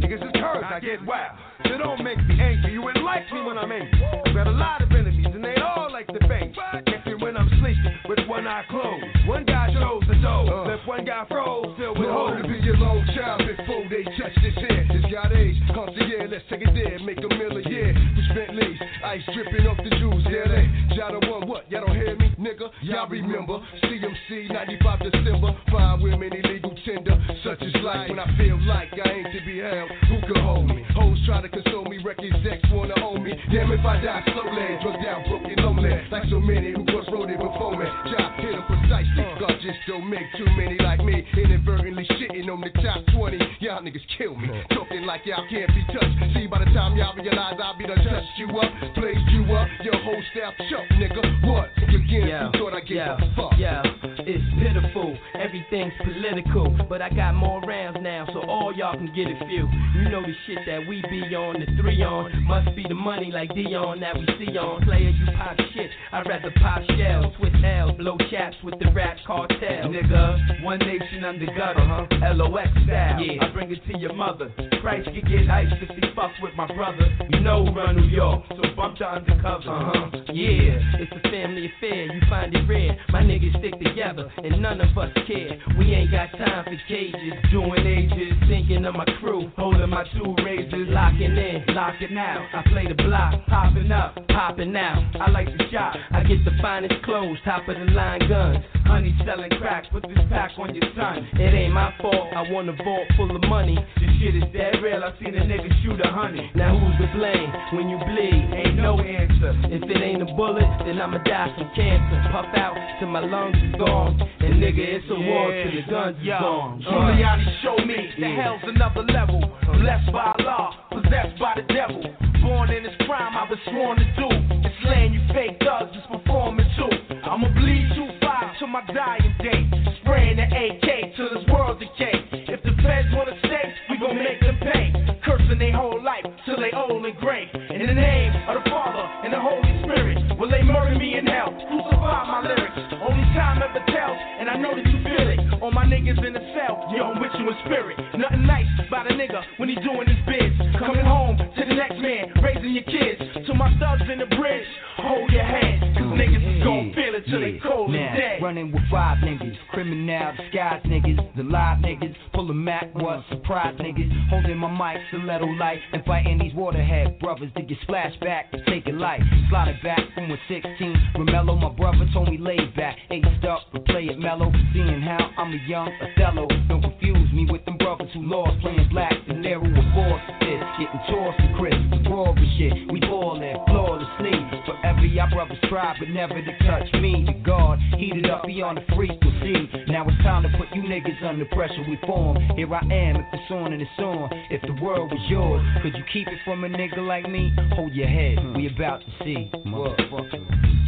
Take his and hers, niggas is curves, I get wild. So don't make me angry, you wouldn't like me when I'm angry. I've got a lot of enemies and they all like the bang. Catch when I'm sleeping with one eye closed. One guy chose the door, uh. left one guy froze, filled with holes. to be your lone child before they touch this head. It's got age, cost a year, let's take it there, make a mill a year. With Bentleys, ice dripping off the jewels, yeah, they. Y'all don't what? Y'all don't hear me, nigga? Y'all remember CMC 95 December, fine women, illegal tender. Such as life when I feel like I ain't to be held. Who can hold me? Hoes try to console me, records X wanna own me. Damn if I die slowly, drug down, broken, lonely. Like so many who was roaded before me. Job hit 'em precisely. Uh. God just don't make too many like me. Inadvertently shitting on the top 20. Y'all niggas kill me. Uh. Talking like y'all can't be touched. See, by the time y'all realize I'll be done touched you up, blazed you up. Your whole staff choke, nigga. What? Again, Yeah, who thought I gave yeah, a fuck? Yeah, it's pitiful. Everything's political, but I got more rounds now, so all y'all can get a few. You know the shit that we be on, the three on. Must be the money like Dion that we see on. Player, you pop shit. I'd rather pop shells, twist hell, blow chaps with the rap cartel. Nigga, one nation under gutter, uh-huh. LOX style. Yeah. I bring it to your mother. Christ can get ice if he fucks with my brother. You know run New York, so bump the undercover. Uh-huh. Yeah, it's a family affair. You find it rare. My niggas stick together, and none of us care. We ain't got time for cages, doing ages, thinking of my crew, holding my two razors, locking in, locking out. I play the block, popping up, popping out. I like to shop. I get the finest clothes, top of the line guns. Honey selling crack, put this pack on your son. It ain't my fault. I want a vault full of money. This shit is dead real. I seen a nigga shoot a honey. Now who's to blame when you bleed? Ain't no answer. If it ain't a bullet, then I'ma die from cancer. Puff out till my lungs is gone. And nigga, it's a war till the guns is gone. Uh. Giuliani show me the hell's another level. Blessed by Allah, possessed by the devil. Born in this crime, I was sworn to do. It's slaying you fake thugs, it's performing too. I'ma bleed too far till my dying day. Spraying the AK till this world decay. If the feds wanna stay, we gon' make them pay. Cursing their whole life till they old and gray. In the name of the Father and the Holy Spirit, will they murder me in hell? Crucify my lyrics. Only time ever tells, I know that you feel it. All my niggas in the cell, yo, I'm with you in spirit. Nothing nice about a nigga when he doing his biz. Coming home to the next man, raising your kids. To my thugs in the bridge, hold your head. Cause mm, niggas is gon' feel it till they cold now, and dead. running with five niggas, criminal disguise niggas, the live niggas, pulling Mac, what surprise niggas, holding my mic, stiletto light, and fighting these waterhead brothers to get splashed back, take it light, slide it back from a 16. Romello, my brother told me lay back, aced up, but play it mellow, seeing how I'm a young Othello. Don't confuse me with them brothers who lost playing black, the narrow with force this, getting tossed to Chris, raw shit, we ballin', flawlessly. Forever y'all brothers try, but never to touch me. The guard heated up beyond the frequency. Now it's time to put you niggas under pressure. We form. Here I am. If it's on and it's on. If the world was yours, could you keep it from a nigga like me? Hold your head. We about to see, motherfucker.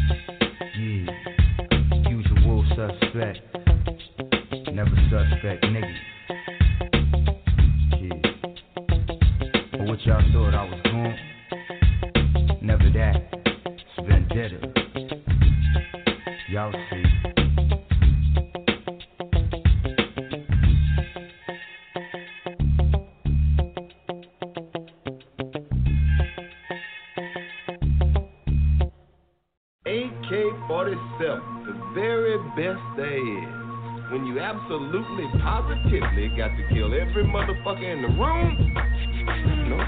Suspect. Never suspect nigga. Yeah. But what y'all thought I was going? Never that. It's vendetta. Y'all see. Best there is. When you absolutely, positively got to kill every motherfucker in the room, no.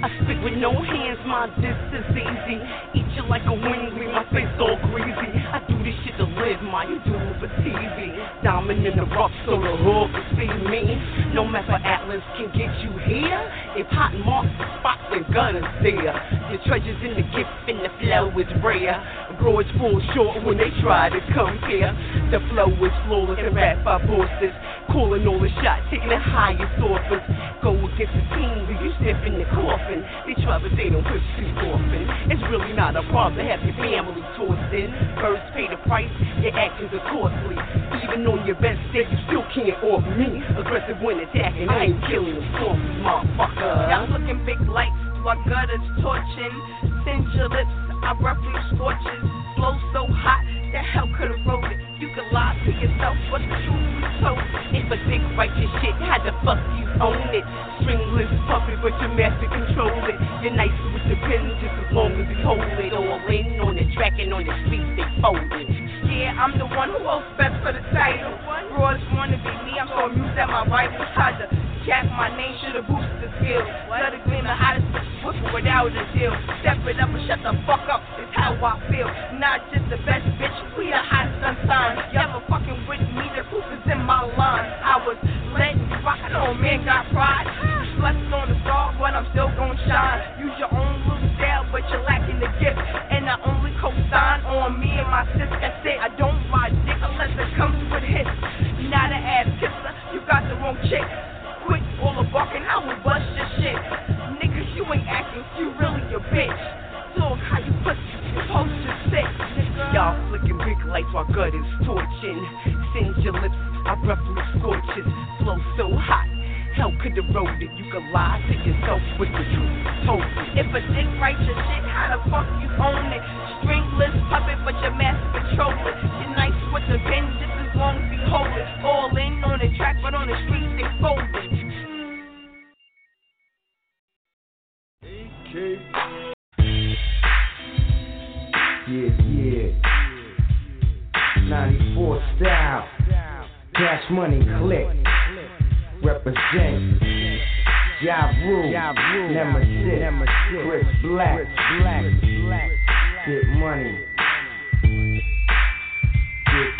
I spit with no hands, my this is easy. Eat you like a wing, leave my face all greasy. I do this shit to live, my you do it for TV. Diamond in the rough, so the hood can see me. No matter Atlas can get you here. If hot marks the spot, then gun is there. Your treasures in the gift and the flow is rare. Bro, full short when they try to come here. The flow is flawless and rap by bosses. Calling all the shots, taking the highest offers. Go against the team, who you sniff in the coffin. They try, but they don't push too often. It's really not a problem to have your family tossed in. First, pay the price, your actions are costly. Even on your best day, you still can't off me. Aggressive when attacking, I ain't killing them softly, motherfucker. Y'all looking big lights, my gutters torching. Singe your lips, I roughly scorches. Flow so hot, that hell could have wrote it. You could lie to yourself, but the truth is told. If a dick your shit, how the fuck you own it? Stringless puppet, but your master control it. You're nice with the pen, just as long as you hold it. All in on the track and on the streets, they fold it. I'm the one who holds best for the title. Broads wanna be me, I'm so amused at my rivals. Tried to cap my name, should've boosted the skills. Let it gleam the hottest whip without a deal. Step it up and shut the fuck up, is how I feel. Not just the best bitch, we the hottest unsigned. You ever fucking with me, the proof is in my line. I was letting you rock, a man got pride. Slept on the star, but I'm still gon' shine. Use your own little style, but you're lacking the gift. And I only co-sign on me and my sis, that's it. I don't ride dick unless it comes with hits. Not an ass kisser, you got the wrong chick. Quit all the barking, I will bust your shit. Niggas, you ain't acting, you really a bitch. Look how you pussy supposed to sit. Y'all flicking big lights while gutters torching. Singe your lips, I roughly scorches. Flow so hot, hell could erode it. You could lie to yourself with the truth told. If a dick writes your shit, how the fuck you own it? Stringless puppet, but your master controller. You're nice with the pen, just as long as you hold it. All in on the track, but on the streets they fold it. Yeah, yeah. 94 style. Cash money click. Represent. Ja Rule. Nemesis. Chris Black. Get money.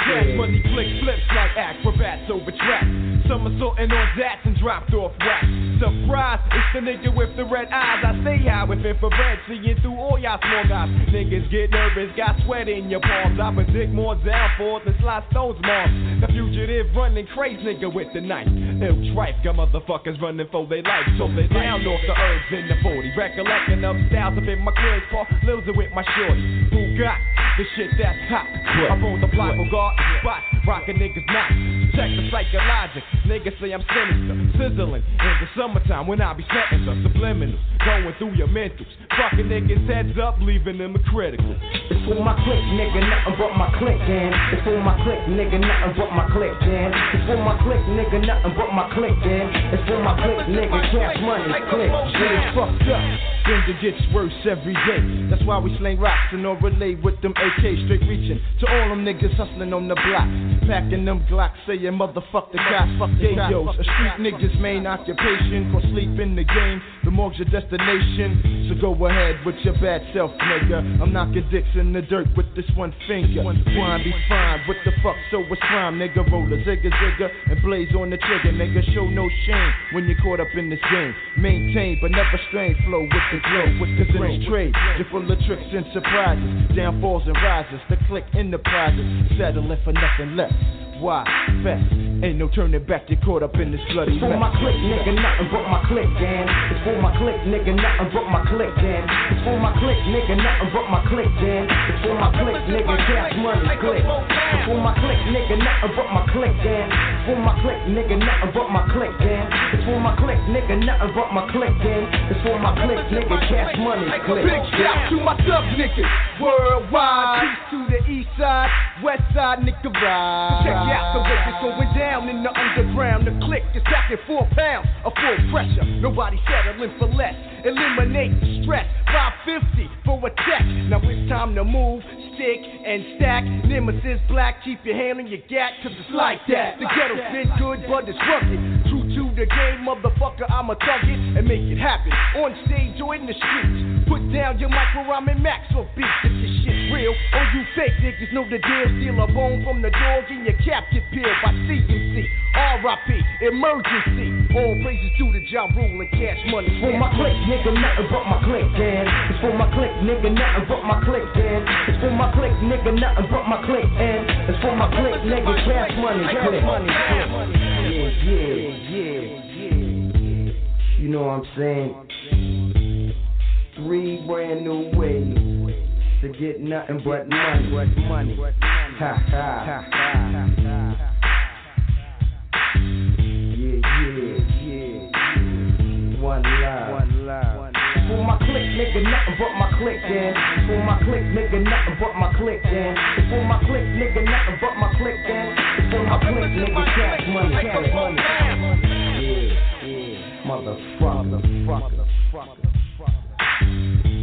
Cash money flick flips like acrobats over tracks. Somersaulting on zats and dropped off racks. Surprise, it's the nigga with the red eyes. I stay high with infrared, seeing through all y'all small guys. Niggas get nervous, got sweat in your palms. I predict more downfalls than slide stones moms. The fugitive running crazy nigga with the knife. Ill tripe, got motherfuckers running for their life. So they down off the herbs in the 40. Recollecting them styles up in my crib, Paul Lils with my shorty. Who got the shit that's hot? I'm on the block, guard spot, rockin' niggas not. Check the psychologic, niggas say I'm sinister, sizzling in the summertime when I be setting the subliminals, going through your mentals, fucking niggas heads up, leaving them critical. It's for my click, nigga, nothing but my click, and it's for my click, nigga, nothing but my click, and it's for my click, nigga, nothing but my click, and it's for my click, nigga, cash money, click. Shit is fucked up. Things it gets worse every day. That's why we sling rocks and all relay with them AK straight reaching to all them niggas hustling on the block. Packing them Glocks, saying motherfuck the cops, fuck the yo. A street nigga's main occupation, cause sleep in the game. The morgue's your destination. So go ahead with your bad self, nigga. I'm knocking dicks in the dirt with this one finger. Wine be fine, what the fuck? So what's crime, nigga? Roll a zigga zigga and blaze on the trigger, nigga. Show no shame when you're caught up in this game. Maintain, but never strain. Flow with the glow, with the zinc trade. You're full of tricks and surprises, downfalls and rises. The click enterprises, settling for nothing less. Why? Fest. Ain't no turning back, you're caught up in this bloody It's for mess. my click, nigga, nothing but my click, Dan. It's for my click, nigga, nothing but my click, Dan. It's for my click, nigga, nothing but my click, Dan. It's for my click, nigga, cash money, click. It's for my click, nigga, nothing but my click, Dan. It's for my click, nigga, nothing but my click, Dan. It's for my click, nigga, nothing but my click, Dan. It's for my click, nigga, cash money, click. Big shout to my sub niggas worldwide. Peace to the east side, west side, nigga ride. Check out the way it's going down in the underground. The click is stacking four pounds of full pressure. Nobody settling for less. Eliminate the stress. 550 for a check. Now it's time to move, stick, and stack. Nemesis black, keep your hand on your gat, cause it's like that. The ghetto's been good, but it's rugged. True the game, motherfucker, I'ma thug it and make it happen. On stage or in the streets. Put down your mic where I'm in max or beat. If this shit real, all you fake niggas know the deal. Steal a bone from the dog and your cap get peeled by CMC. RIP, emergency. All praises to the Ja Rule and cash money. It's for my click, nigga, nothing but my click, Dan. It's for my click, nigga, nothing but my click, Dan. It's for my click, nigga, nothing but my click, and it's for my click, nigga, cash money, click. Yeah, yeah, yeah. You know what I'm saying? Three brand new ways to get nothing but money, but money. Ha ha. Yeah, yeah, yeah. One love. One love. For my click, nigga, nothing but my click, Dan. For my click, nigga, nothing but my click, Dan. For my click, nigga, nothing but my click, Dan. For my click, nigga, cash money, cash money. Yeah, yeah. Motherfucker, motherfucker, motherfucker.